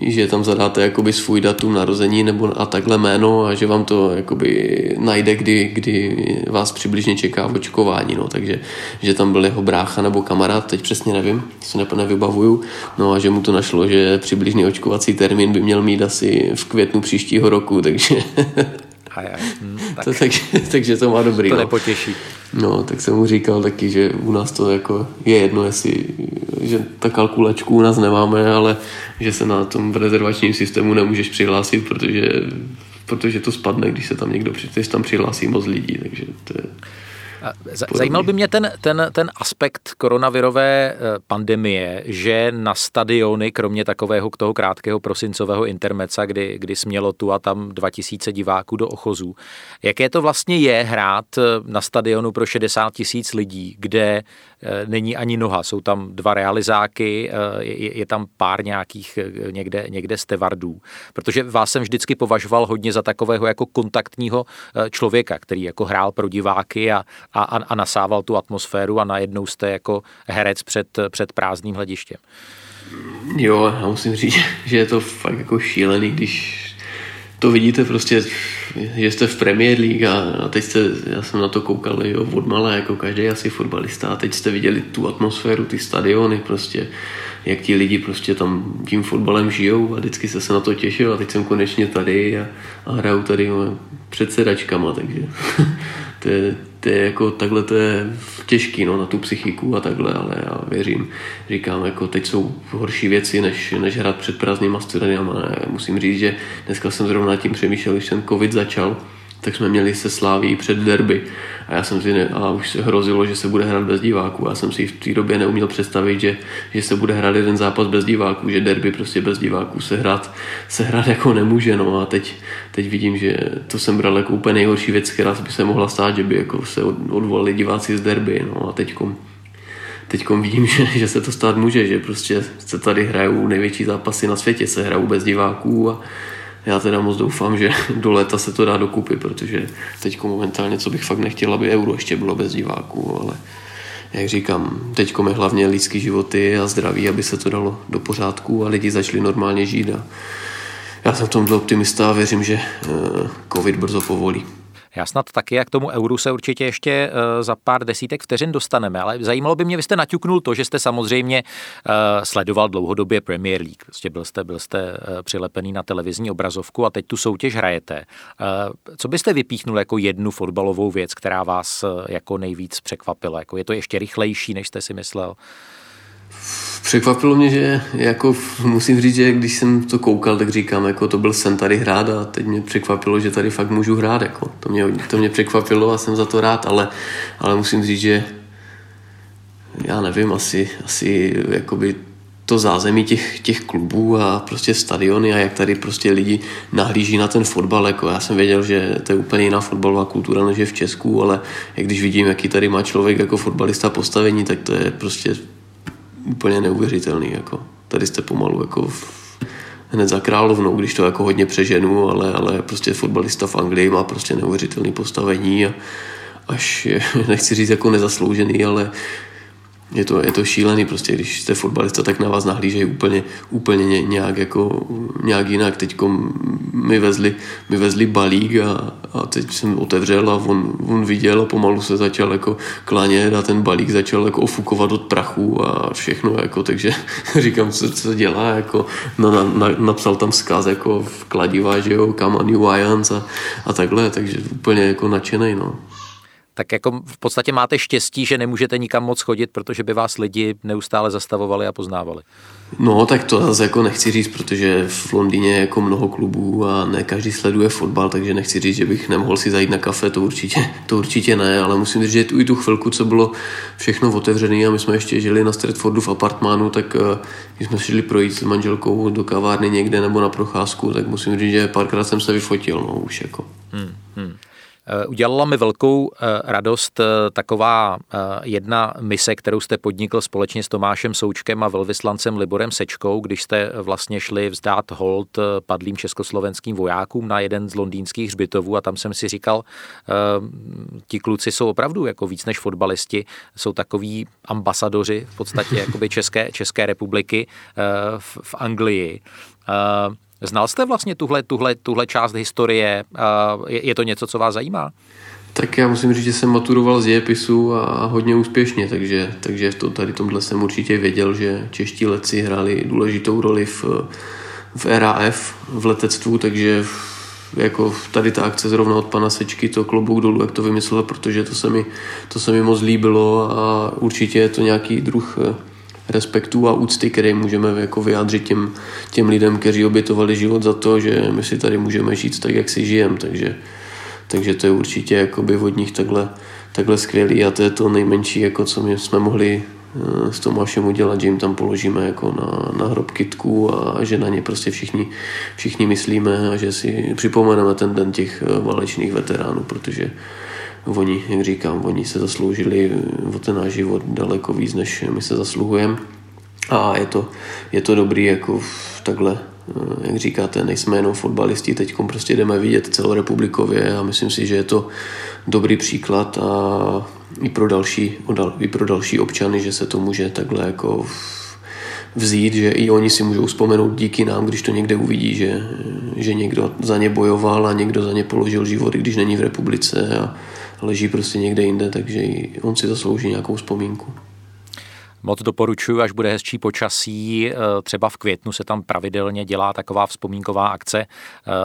že tam zadáte jakoby svůj datum narození nebo a takhle jméno a že vám to jakoby najde, kdy, kdy vás přibližně čeká očkování, no, takže že tam byl jeho brácha nebo kamarád, teď přesně nevím, se ne, nevybavuju, no a že mu to našlo, že přibližný očkovací termín by měl mít asi v květnu příštího roku, takže Aj, aj. Hm, tak, to, tak, takže to má dobrý. to no. nepotěší. No, tak jsem mu říkal taky, že u nás to jako je jedno, jestli, že ta kalkulačku u nás nemáme, ale že se na tom rezervačním systému nemůžeš přihlásit, protože, protože to spadne, když se tam někdo když tam přihlásí moc lidí, takže to je... Zajímal by mě ten, ten, ten aspekt koronavirové eh, pandemie, že na stadiony, kromě takového toho krátkého prosincového intermeca, kdy, kdy smělo tu a tam 2000 diváků do ochozů, jaké to vlastně je hrát eh, na stadionu pro 60 tisíc lidí, kde není ani noha, jsou tam dva realizáky, je, je tam pár nějakých někde, někde stevardů, protože vás jsem vždycky považoval hodně za takového jako kontaktního člověka, který jako hrál pro diváky a, a, a nasával tu atmosféru a najednou jste jako herec před, před prázdným hledištěm. Jo, já musím říct, že je to fakt jako šílený, když to vidíte prostě, že jste v Premier League a, a teď jste, já jsem na to koukal jo, od malé, jako každý asi fotbalista a teď jste viděli tu atmosféru, ty stadiony prostě, jak ti lidi prostě tam tím fotbalem žijou a vždycky se, se na to těšil a teď jsem konečně tady a, a hraju tady jo, před sedačkama, takže to je, to je jako takhle to je těžký no, na tu psychiku a takhle, ale já věřím, říkám, jako teď jsou horší věci, než, než hrát před prázdnýma stadiama. Musím říct, že dneska jsem zrovna tím přemýšlel, když ten covid začal, tak jsme měli se Sláví před derby a já jsem si ne, a už se hrozilo, že se bude hrát bez diváků. Já jsem si v té době neuměl představit, že, že se bude hrát jeden zápas bez diváků, že derby prostě bez diváků se hrát, se hrát jako nemůže. No a teď, teď vidím, že to jsem bral jako úplně nejhorší věc, která by se mohla stát, že by jako se odvolali diváci z derby. No a teďkom, teď vidím, že, že, se to stát může, že prostě se tady hrajou největší zápasy na světě, se hrajou bez diváků a, já teda moc doufám, že do léta se to dá dokupy, protože teď momentálně, co bych fakt nechtěl, aby euro ještě bylo bez diváků, ale jak říkám, teď je hlavně lidský životy a zdraví, aby se to dalo do pořádku a lidi začali normálně žít a já jsem v tomhle optimista a věřím, že eh, covid brzo povolí. Já snad taky, jak tomu euru se určitě ještě eh, za pár desítek vteřin dostaneme, ale zajímalo by mě, vy jste naťuknul to, že jste samozřejmě eh, sledoval dlouhodobě Premier League. Prostě byl jste, byl jste eh, přilepený na televizní obrazovku a teď tu soutěž hrajete. Co byste vypíchnul jako jednu fotbalovou věc, která vás jako nejvíc překvapila? Jako je to ještě rychlejší, než jste si myslel? Překvapilo mě, že jako musím říct, že když jsem to koukal, tak říkám, jako to byl sen tady hrát a teď mě překvapilo, že tady fakt můžu hrát. Jako. To, mě, to mě překvapilo a jsem za to rád, ale, ale musím říct, že já nevím, asi, asi jakoby to zázemí těch, těch klubů a prostě stadiony a jak tady prostě lidi nahlíží na ten fotbal. Jako já jsem věděl, že to je úplně jiná fotbalová kultura než je v Česku, ale jak když vidím, jaký tady má člověk jako fotbalista postavení, tak to je prostě úplně neuvěřitelný. Jako. Tady jste pomalu jako v, hned za královnou, když to jako hodně přeženu, ale, ale prostě fotbalista v Anglii má prostě neuvěřitelný postavení a až nechci říct jako nezasloužený, ale je to, je to šílený prostě, když jste fotbalista, tak na vás nahlížejí úplně, úplně nějak, jako, nějak jinak. Teď mi vezli, mi vezli balík a, a teď jsem otevřel a on, on viděl a pomalu se začal jako klánět a ten balík začal jako ofukovat od prachu a všechno, jako, takže říkám, co, co dělá, jako, no, na, na, napsal tam zkaz jako v kladiva, že jo, come on you a, a takhle, takže úplně jako nadšený, no tak jako v podstatě máte štěstí, že nemůžete nikam moc chodit, protože by vás lidi neustále zastavovali a poznávali. No, tak to zase jako nechci říct, protože v Londýně je jako mnoho klubů a ne každý sleduje fotbal, takže nechci říct, že bych nemohl si zajít na kafe, to určitě, to určitě ne, ale musím říct, že tu, i tu chvilku, co bylo všechno otevřené a my jsme ještě žili na Stratfordu v apartmánu, tak eh, když jsme šli projít s manželkou do kavárny někde nebo na procházku, tak musím říct, že párkrát jsem se vyfotil, no už jako. Hmm, hmm. Eh, udělala mi velkou eh, radost eh, taková jedna mise, kterou jste podnikl společně s Tomášem Součkem a velvyslancem Liborem Sečkou, když jste vlastně šli vzdát hold padlým československým vojákům na jeden z londýnských hřbitovů a tam jsem si říkal, ti kluci jsou opravdu jako víc než fotbalisti, jsou takový ambasadoři v podstatě jakoby České, České republiky v, v Anglii. Znal jste vlastně tuhle, tuhle, tuhle část historie? Je, to něco, co vás zajímá? Tak já musím říct, že jsem maturoval z dějepisu a hodně úspěšně, takže, takže to, tady tomhle jsem určitě věděl, že čeští letci hráli důležitou roli v, v RAF, v letectvu, takže jako tady ta akce zrovna od pana Sečky, to klobouk dolů, jak to vymyslel, protože to se mi, to se mi moc líbilo a určitě je to nějaký druh respektu a úcty, který můžeme jako vyjádřit těm, těm lidem, kteří obětovali život za to, že my si tady můžeme žít tak, jak si žijeme. Takže, takže to je určitě jakoby od nich takhle, takhle skvělý a to je to nejmenší, jako co my jsme mohli eh, s Tomášem udělat, že jim tam položíme jako na, na hrob kytku a že na ně prostě všichni, všichni myslíme a že si připomeneme ten den těch eh, válečných veteránů, protože oni, jak říkám, oni se zasloužili o ten náš život daleko víc, než my se zasluhujeme. A je to, je to dobrý, jako takhle, eh, jak říkáte, nejsme jenom fotbalisti, teď prostě jdeme vidět celorepublikově a myslím si, že je to dobrý příklad a i pro další, i pro další občany, že se to může takhle jako vzít, že i oni si můžou vzpomenout díky nám, když to někde uvidí, že, že někdo za ně bojoval a někdo za ně položil život, když není v republice a, leží prostě někde jinde, takže on si zaslouží nějakou vzpomínku. Moc doporučuji, až bude hezčí počasí, eh, třeba v květnu se tam pravidelně dělá taková vzpomínková akce, eh,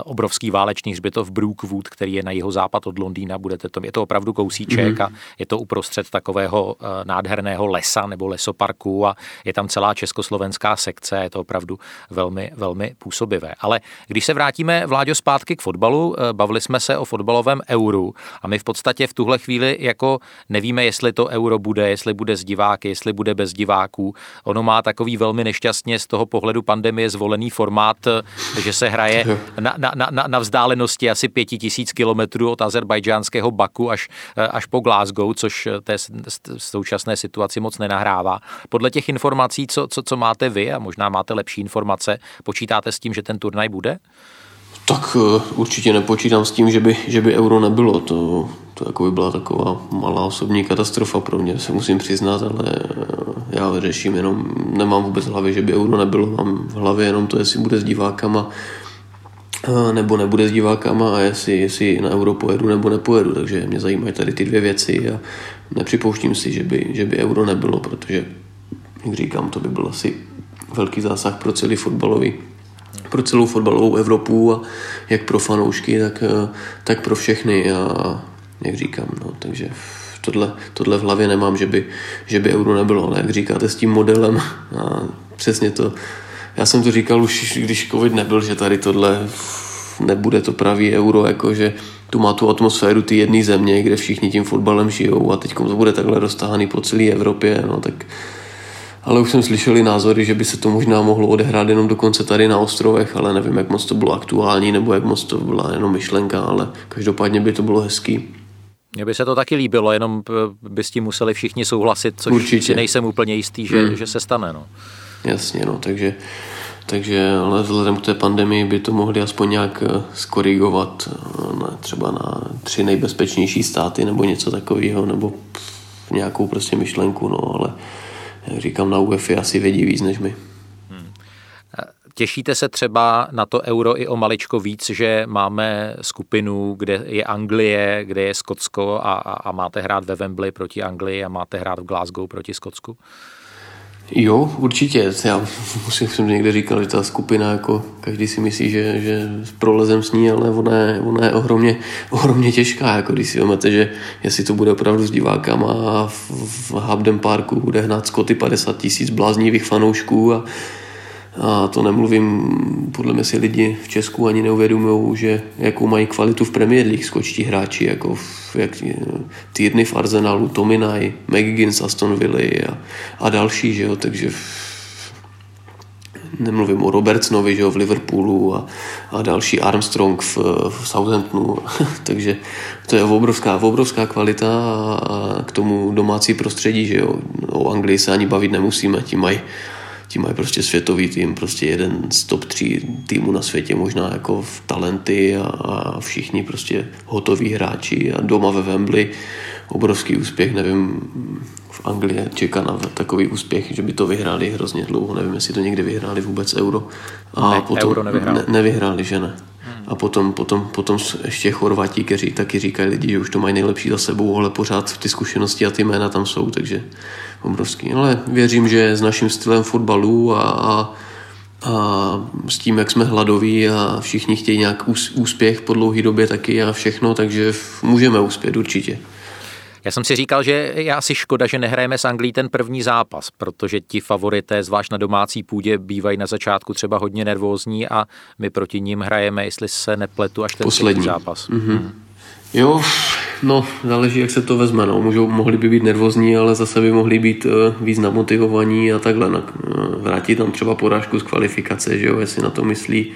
obrovský válečný hřbitov Brookwood, který je na jeho západ od Londýna, budete to, je to opravdu kousíček mm-hmm. a je to uprostřed takového eh, nádherného lesa nebo lesoparku a je tam celá československá sekce, je to opravdu velmi, velmi působivé. Ale když se vrátíme, Vláďo, zpátky k fotbalu, bavili jsme se o fotbalovém euru a my v podstatě v tuhle chvíli jako nevíme, jestli to euro bude, jestli bude z diváky, jestli bude bez bez diváků. Ono má takový velmi nešťastně z toho pohledu pandemie zvolený formát, že se hraje na, na, na, na vzdálenosti asi pěti tisíc kilometrů od azerbajdžánského Baku až, až po Glasgow, což té současné situaci moc nenahrává. Podle těch informací, co, co, co máte vy, a možná máte lepší informace, počítáte s tím, že ten turnaj bude? Tak eh, určitě nepočítám s tím, že by, že by euro nebylo. To, to jako by byla taková malá osobní katastrofa pro mě, se musím přiznat, ale eh, já řeším jenom, nemám vůbec v hlavě, že by euro nebylo, mám v hlavě jenom to, jestli bude s divákama eh, nebo nebude s divákama a jestli, jestli na euro pojedu nebo nepojedu, takže mě zajímají tady ty dvě věci a nepřipouštím si, že by, že by euro nebylo, protože, jak říkám, to by byl asi velký zásah pro celý fotbalový pro celou fotbalovou Evropu a jak pro fanoušky, tak, eh, tak pro všechny a jak říkám, no, takže tohle, tohle v hlavě nemám, že by, že by euro nebylo, ale jak říkáte s tím modelem a přesně to, já jsem to říkal už, když covid nebyl, že tady tohle nebude to pravý euro, jakože tu má tu atmosféru ty jedné země, kde všichni tím fotbalem žijou a teď to bude takhle roztahaný po celé Evropě, no tak ale už jsem slyšel i názory, že by se to možná mohlo odehrát jenom dokonce tady na ostrovech, ale nevím, jak moc to bylo aktuální, nebo jak moc to byla jenom myšlenka, ale každopádně by to bylo hezký. Mně by se to taky líbilo, jenom by s tím museli všichni souhlasit, což Určitě. si nejsem úplně jistý, že, hmm. že se stane. No. Jasně, no, takže, takže ale vzhledem k té pandemii by to mohli aspoň nějak eh, skorigovat eh, na, třeba na tři nejbezpečnější státy nebo něco takového, nebo nějakou prostě myšlenku, no, ale jak říkám, na UEFA asi vědí víc než my. Hmm. Těšíte se třeba na to euro i o maličko víc, že máme skupinu, kde je Anglie, kde je Skotsko a, a, a máte hrát ve Wembley proti Anglii a máte hrát v Glasgow proti Skotsku? Jo, určitě. Já musím, jsem někde říkal, že ta skupina, jako každý si myslí, že, že prolezem s ní, ale ona je, ona je ohromně, ohromně těžká. Jako když si vezmete, že jestli to bude opravdu s divákama a v, v Habden Parku bude hnát Scotty 50 tisíc bláznivých fanoušků a a to nemluvím, podle mě si lidi v Česku ani neuvědomují, že jakou mají kvalitu v Premier League skočtí hráči, jako v, jak, Týrny v Arsenalu, Tominaj, McGinn Aston Villa a, a další, že jo, takže nemluvím o Robertsonovi, že jo, v Liverpoolu a, a další Armstrong v, v Southamptonu, takže to je obrovská, obrovská kvalita a, a k tomu domácí prostředí, že jo, o Anglii se ani bavit nemusíme, ti mají ti mají prostě světový tým, prostě jeden z top 3 týmů na světě, možná jako v talenty a, a všichni prostě hotoví hráči a doma ve Wembley obrovský úspěch, nevím, v Anglii čeká na takový úspěch, že by to vyhráli hrozně dlouho, nevím, jestli to někdy vyhráli vůbec euro. A ne, potom euro nevyhráli. Ne, nevyhráli, že ne. A potom, potom, potom ještě Chorvatí, kteří taky říkají lidi, že už to mají nejlepší za sebou, ale pořád ty zkušenosti a ty jména tam jsou, takže obrovský. Ale věřím, že s naším stylem fotbalu a, a, a s tím, jak jsme hladoví a všichni chtějí nějak úspěch po dlouhé době taky a všechno, takže můžeme uspět určitě. Já jsem si říkal, že je asi škoda, že nehrajeme s Anglií ten první zápas, protože ti favorité, zvlášť na domácí půdě, bývají na začátku třeba hodně nervózní a my proti ním hrajeme, jestli se nepletu, až ten Poslední zápas. Mm-hmm. Hmm. Jo, no, záleží, jak se to vezme. No. Můžou, mohli by být nervózní, ale zase by mohli být uh, víc namotivovaní a takhle. Uh, vrátit tam třeba porážku z kvalifikace, že jo, jestli na to myslí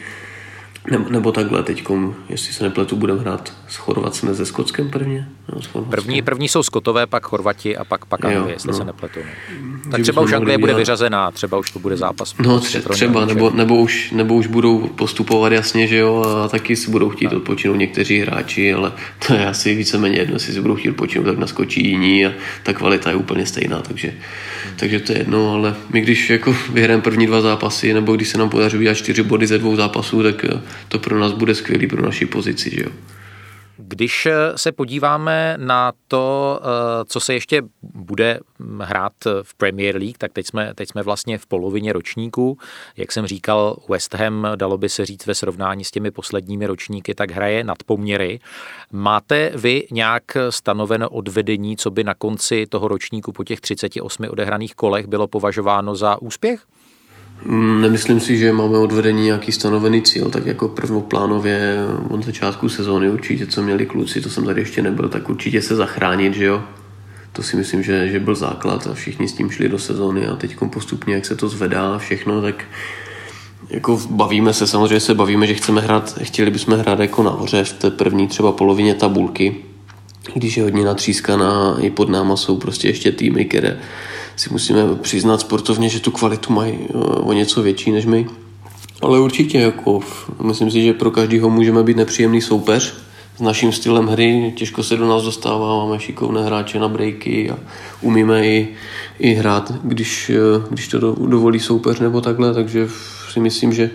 nebo, nebo takhle teď, jestli se nepletu, budeme hrát s Chorvatskem se Skotskem prvně? No, první, první jsou Skotové, pak Chorvati a pak, pak Anglie, jestli no. se nepletu. No. Tak třeba už Anglie bude vyřazená, třeba už to bude zápas. No prostě tře- třeba, nebo, nebo, už, nebo už budou postupovat jasně, že jo, a taky si budou chtít odpočinout někteří hráči, ale to je asi víceméně jedno, jestli si budou chtít odpočinout, tak naskočí jiní a ta kvalita je úplně stejná, takže. Takže to je jedno, ale my když jako vyhrajeme první dva zápasy, nebo když se nám podaří udělat čtyři body ze dvou zápasů, tak to pro nás bude skvělý pro naši pozici. Že jo? Když se podíváme na to, eh, co se ještě bude hrát v Premier League, tak teď jsme, teď jsme vlastně v polovině ročníku. Jak jsem říkal, West Ham, dalo by se říct ve srovnání s těmi posledními ročníky, tak hraje nad poměry. Máte vy nějak stanoveno odvedení, co by na konci toho ročníku po těch 38 odehraných kolech bylo považováno za úspěch? Mm, nemyslím si, že máme odvedení nějaký stanovený cíl, tak jako prvoplánově od začátku sezóny určitě, co měli kluci, to jsem tady ještě nebyl, tak určitě se zachránit, že jo. To si myslím, že, že byl základ a všichni s tím šli do sezóny a teď postupně, jak se to zvedá všechno, tak jako bavíme se, samozřejmě se bavíme, že chceme hrát, chtěli bychom hrát jako nahoře v té první třeba polovině tabulky, když je hodně natřískaná, i pod náma jsou prostě ještě týmy, které si musíme přiznat sportovně, že tu kvalitu mají eh, o něco větší než my. Ale určitě, jako, myslím si, že pro každého můžeme být nepříjemný soupeř s naším stylem hry. Těžko se do nás dostává, máme šikovné hráče na breaky a umíme i, i hrát, když, eh, když to dovolí soupeř nebo takhle, takže si myslím, že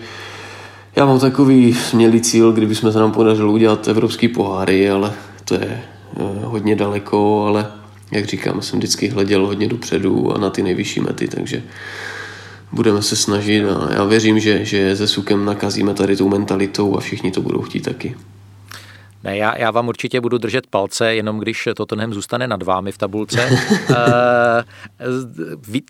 já mám takový smělý cíl, kdyby jsme se nám podařilo udělat evropský poháry, ale to je eh, hodně daleko, ale jak říkám, jsem vždycky hleděl hodně dopředu a na ty nejvyšší mety, takže budeme se snažit a já věřím, že, že se Sukem nakazíme tady tou mentalitou a všichni to budou chtít taky. Ne, já, já vám určitě budu držet palce, jenom když Tottenham zůstane nad vámi v tabulce. uh,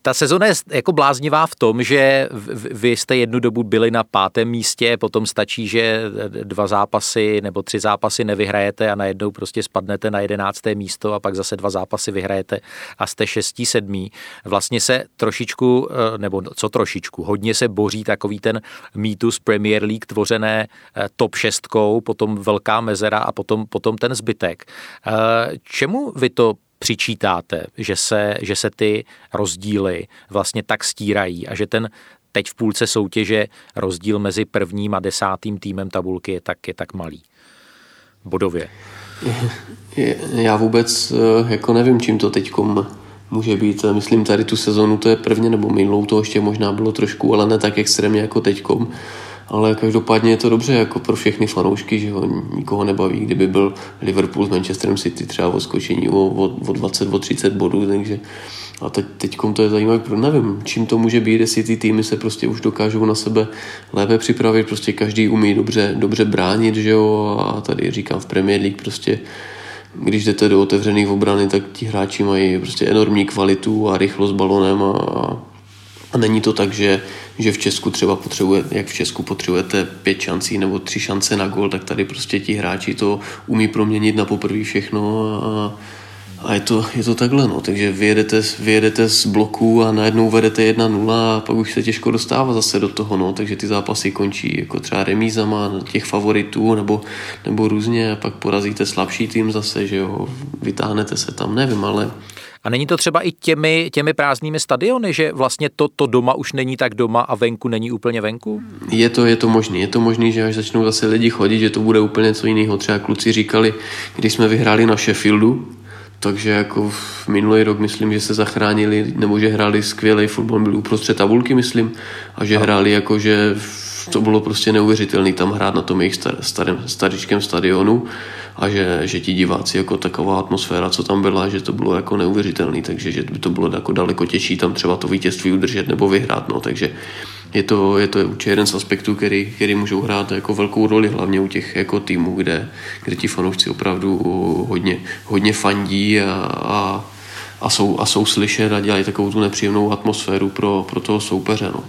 ta sezona je jako bláznivá v tom, že vy jste jednu dobu byli na pátém místě, potom stačí, že dva zápasy nebo tři zápasy nevyhrajete a najednou prostě spadnete na jedenácté místo a pak zase dva zápasy vyhrajete a jste šestí, sedmý. Vlastně se trošičku, eh, nebo co trošičku, hodně se boří takový ten mýtus Premier League tvořené eh, top šestkou, potom velká mezera a potom, potom ten zbytek. Eh, čemu vy to přičítáte, že se, že se ty rozdíly vlastně tak stírají a že ten teď v půlce soutěže rozdíl mezi prvním a desátým týmem tabulky je tak, je tak malý? Bodově. Já vůbec eh, jako nevím, čím to teď může být. Myslím, tady tu sezonu to je prvně, nebo minulou to ještě možná bylo trošku, ale ne tak extrémně jako teďkom ale každopádně je to dobře jako pro všechny fanoušky, že ho nikoho nebaví, kdyby byl Liverpool s Manchesterem City třeba o skočení o, o, o 20, o 30 bodů, takže a teď, teďkom to je zajímavé, nevím, čím to může být, jestli ty týmy se prostě už dokážou na sebe lépe připravit, prostě každý umí dobře, dobře bránit, že jo, a tady říkám v Premier League prostě když jdete do otevřených obrany, tak ti hráči mají prostě enormní kvalitu a rychlost balonem a, a není to tak, že že v Česku třeba potřebuje, jak v Česku potřebujete pět šancí nebo tři šance na gol, tak tady prostě ti hráči to umí proměnit na poprvé všechno a, a je to, je to takhle, no. takže vyjedete, vyjedete z bloku a najednou vedete 1-0 a pak už se těžko dostává zase do toho, no. takže ty zápasy končí jako třeba remízama těch favoritů nebo, nebo různě a pak porazíte slabší tým zase, že jo, vytáhnete se tam, nevím, ale a není to třeba i těmi, těmi prázdnými stadiony, že vlastně to, to doma už není tak doma a venku není úplně venku? Je to, je to možné. Je to možné, že až začnou zase lidi chodit, že to bude úplně něco jiného. Třeba kluci říkali, když jsme vyhráli na Sheffieldu, takže jako v minulý rok myslím, že se zachránili, nebo že hráli skvělý fotbal, byl uprostřed tabulky, myslím, a že hráli jako, že to bylo prostě neuvěřitelné tam hrát na tom jejich star, starém, staričkém stadionu a že, že ti diváci jako taková atmosféra, co tam byla, že to bylo jako neuvěřitelné, takže že by to bylo jako daleko těžší tam třeba to vítězství udržet nebo vyhrát, no, takže je to, je to určitě jeden z aspektů, který, který můžou hrát jako velkou roli, hlavně u těch jako týmů, kde, kde ti fanoušci opravdu hodně, hodně fandí a, a, a, jsou, a jsou slyšet a dělají takovou tu nepříjemnou atmosféru pro, pro toho soupeře. No.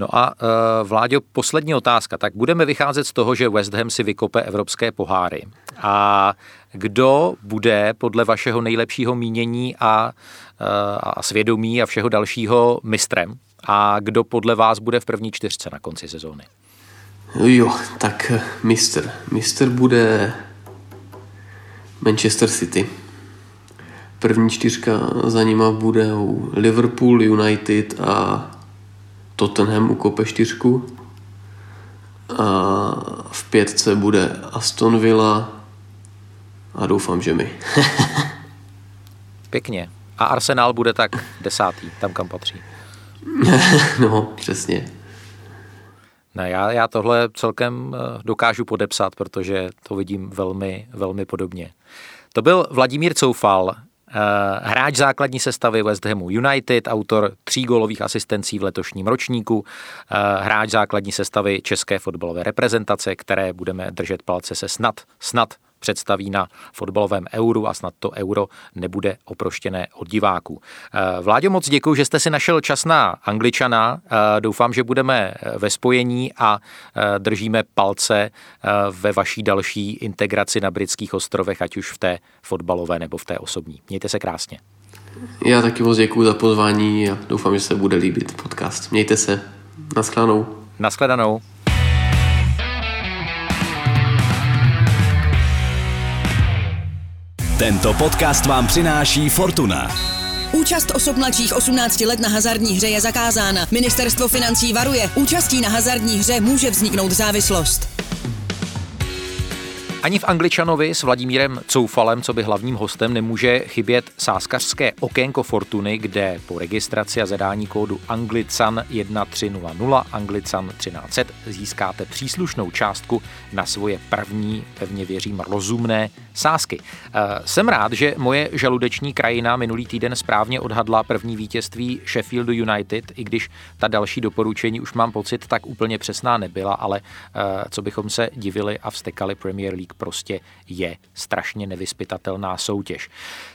No a uh, Vláďo, poslední otázka. Tak budeme vycházet z toho, že West Ham si vykope evropské poháry. A kdo bude podle vašeho nejlepšího mínění a, uh, a svědomí a všeho dalšího mistrem? A kdo podle vás bude v první čtyřce na konci sezóny? Jo, tak eh, mistr. Mistr bude Manchester City. První čtyřka za nima bude Liverpool, United a Tottenham ukope čtyřku. A v pětce bude Aston Villa a doufám, že my. Pěkně. A Arsenal bude tak desátý, tam kam patří. no, přesně. Ne, já, já tohle celkem eh, dokážu podepsat, protože to vidím velmi, velmi podobně. To byl Vladimír Coufal, hráč základní sestavy West Hamu United, autor tří gólových asistencí v letošním ročníku, eh, hráč základní sestavy české fotbalové reprezentace, které budeme držet palce se snad, snad představí na fotbalovém euru a snad to euro nebude oproštěné od diváků. Eh, Vláďo, moc děkuji, že jste si našel čas na Angličana. Eh, doufám, že budeme eh, ve spojení a držíme palce ve vaší další integraci na britských ostrovech, ať už v té fotbalové nebo v té osobní. Mějte se krásně. Já taky moc děkuji za pozvání a doufám, že se bude líbit podcast. Mějte se. Naschledanou. Naschledanou. Tento podcast vám přináší Fortuna. Účast osob mladších 18 let na hazardní hře je zakázána. Ministerstvo financí varuje. Účastí na hazardní hře může vzniknout závislost. Ani v Angličanovi s Vladimírem Coufalem, co by hlavním hostem, nemůže chybět sáskařské okénko Fortuny, kde po registraci a zadání kódu Anglican 1300 Anglican 1300 získáte příslušnou částku na svoje první, pevně věřím, rozumné sázky. Eh, jsem rád, že moje žaludeční krajina minulý týden správně odhadla první vítězství Sheffieldu United, i když ta další doporučení už mám pocit tak úplně přesná nebyla, ale eh, co bychom se divili a vstekali Premier League prostě je strašně nevyspytatelná soutěž.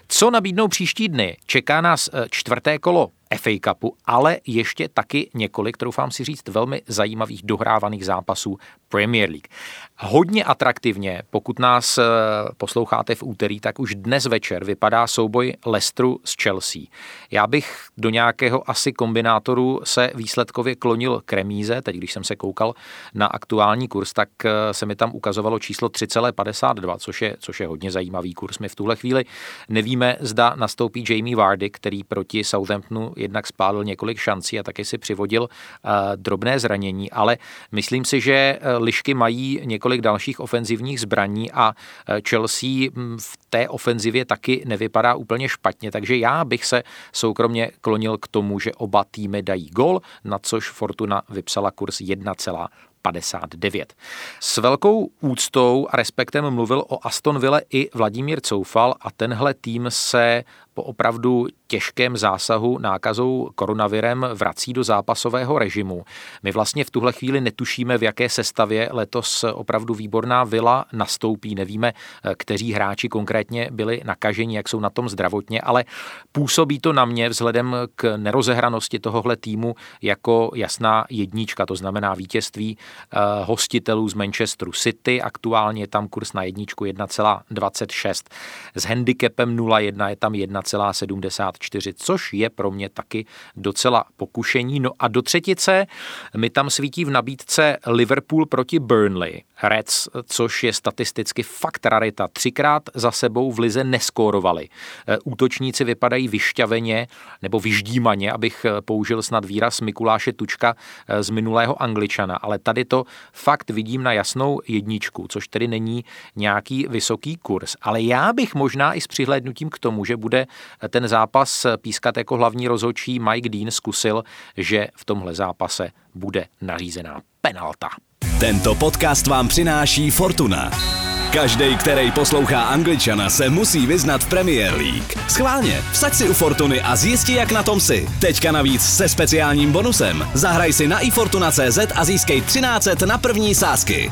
Co nabídnou příští dny? Čeká nás eh, čtvrté kolo FA Cupu, ale ještě taky několik, troufám si říct, velmi zajímavých dohrávaných zápasů Premier League. Hodně atraktivně, pokud nás eh, posloucháte v úterý, tak už dnes večer vypadá souboj Leicesteru s Chelsea. Já bych do nějakého asi kombinátoru se výsledkově klonil k remíze, teď když jsem se koukal na aktuální kurz, tak eh, se mi tam ukazovalo číslo 3,52, což je, což je hodně zajímavý kurz. My v tuhle chvíli nevíme, zda nastoupí Jamie Vardy, který proti Southamptonu jednak spálil několik šancí a taky si přivodil uh, drobné zranění, ale myslím si, že lišky mají několik dalších ofenzivních zbraní a e, Chelsea v té ofenzivě taky nevypadá úplně špatně, takže já bych se soukromně klonil k tomu, že oba týmy dají gol, na což Fortuna vypsala kurz 59. S velkou úctou a respektem mluvil o Aston Ville i Vladimír Coufal a tenhle tým se po opravdu těžkém zásahu nákazou koronavirem vrací do zápasového režimu. My vlastně v tuhle chvíli netušíme, v jaké sestavě letos opravdu výborná vila nastoupí. Nevíme, kteří hráči konkrétně byli nakaženi, jak jsou na tom zdravotně, ale působí to na mě vzhledem k nerozehranosti tohohle týmu jako jasná jednička, to znamená vítězství eh, hostitelů z Manchesteru City. Aktuálně je tam kurz na jedničku 1,26. S handicapem 0,1 je tam 1,74, což je pro mě taky docela pokušení. No a do třetice mi tam svítí v nabídce Liverpool proti Burnley. Reds, což je statisticky fakt rarita. Třikrát za sebou v lize neskórovali. Eh, útočníci vypadají vyšťaveně nebo vyždímaně, abych eh, použil snad výraz Mikuláše Tučka eh, z minulého Angličana, ale tady to fakt vidím na jasnou jedničku, což tedy není nějaký vysoký kurz. Ale já bych možná i s přihlédnutím k tomu, že bude ten zápas pískat jako hlavní rozhodčí Mike Dean zkusil, že v tomhle zápase bude nařízená penalta. Tento podcast vám přináší Fortuna. Každý, který poslouchá Angličana, se musí vyznat v Premier League. Schválně, vsaď si u Fortuny a zjisti, jak na tom si. Teďka navíc se speciálním bonusem. Zahraj si na ifortuna.cz a získej 13 na první sázky.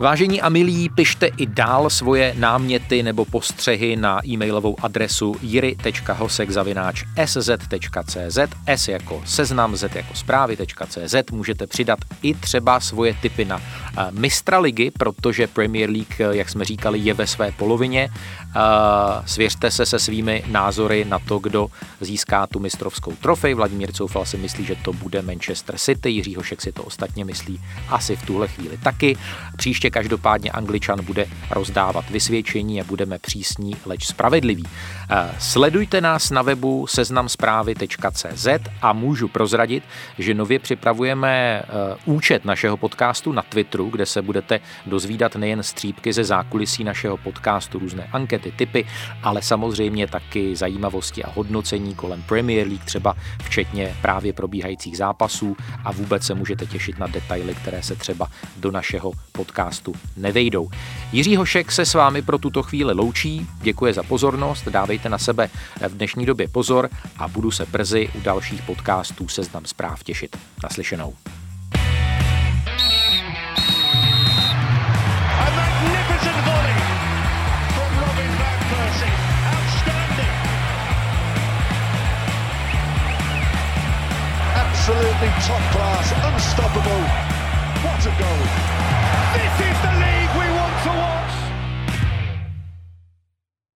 Vážení a milí, pište i dál svoje náměty nebo postřehy na e-mailovou adresu jiry.hosek.sz.cz S jako seznam, Z jako zprávy.cz Můžete přidat i třeba svoje typy na eh, mistra ligy, protože Premier League, eh, jak jsme říkali, je ve své polovině. Eh, svěřte se se svými názory na to, kdo získá tu mistrovskou trofej. Vladimír Coufal si myslí, že to bude Manchester City, Jiří Hošek si to ostatně myslí asi v tuhle chvíli taky. Příště každopádně Angličan bude rozdávat vysvědčení a budeme přísní, leč spravedliví. Eh, sledujte nás na webu seznamsprávy.cz a můžu prozradit, že nově připravujeme eh, účet našeho podcastu na Twitteru, kde se budete dozvídat nejen střípky ze zákulisí našeho podcastu, různé ankety, typy, ale samozřejmě taky zajímavosti a hodnocení kolem Premier League, třeba včetně právě probíhajících zápasů a vůbec se můžete těšit na detaily, které se třeba do našeho podcastu nevejdou. Jiří Hošek se s vámi pro tuto chvíli loučí, děkuje za pozornost, dávejte na sebe v dnešní době pozor a budu se brzy u dalších podcastů Seznam zpráv těšit. Naslyšenou. absolutely top class, unstoppable. What a goal!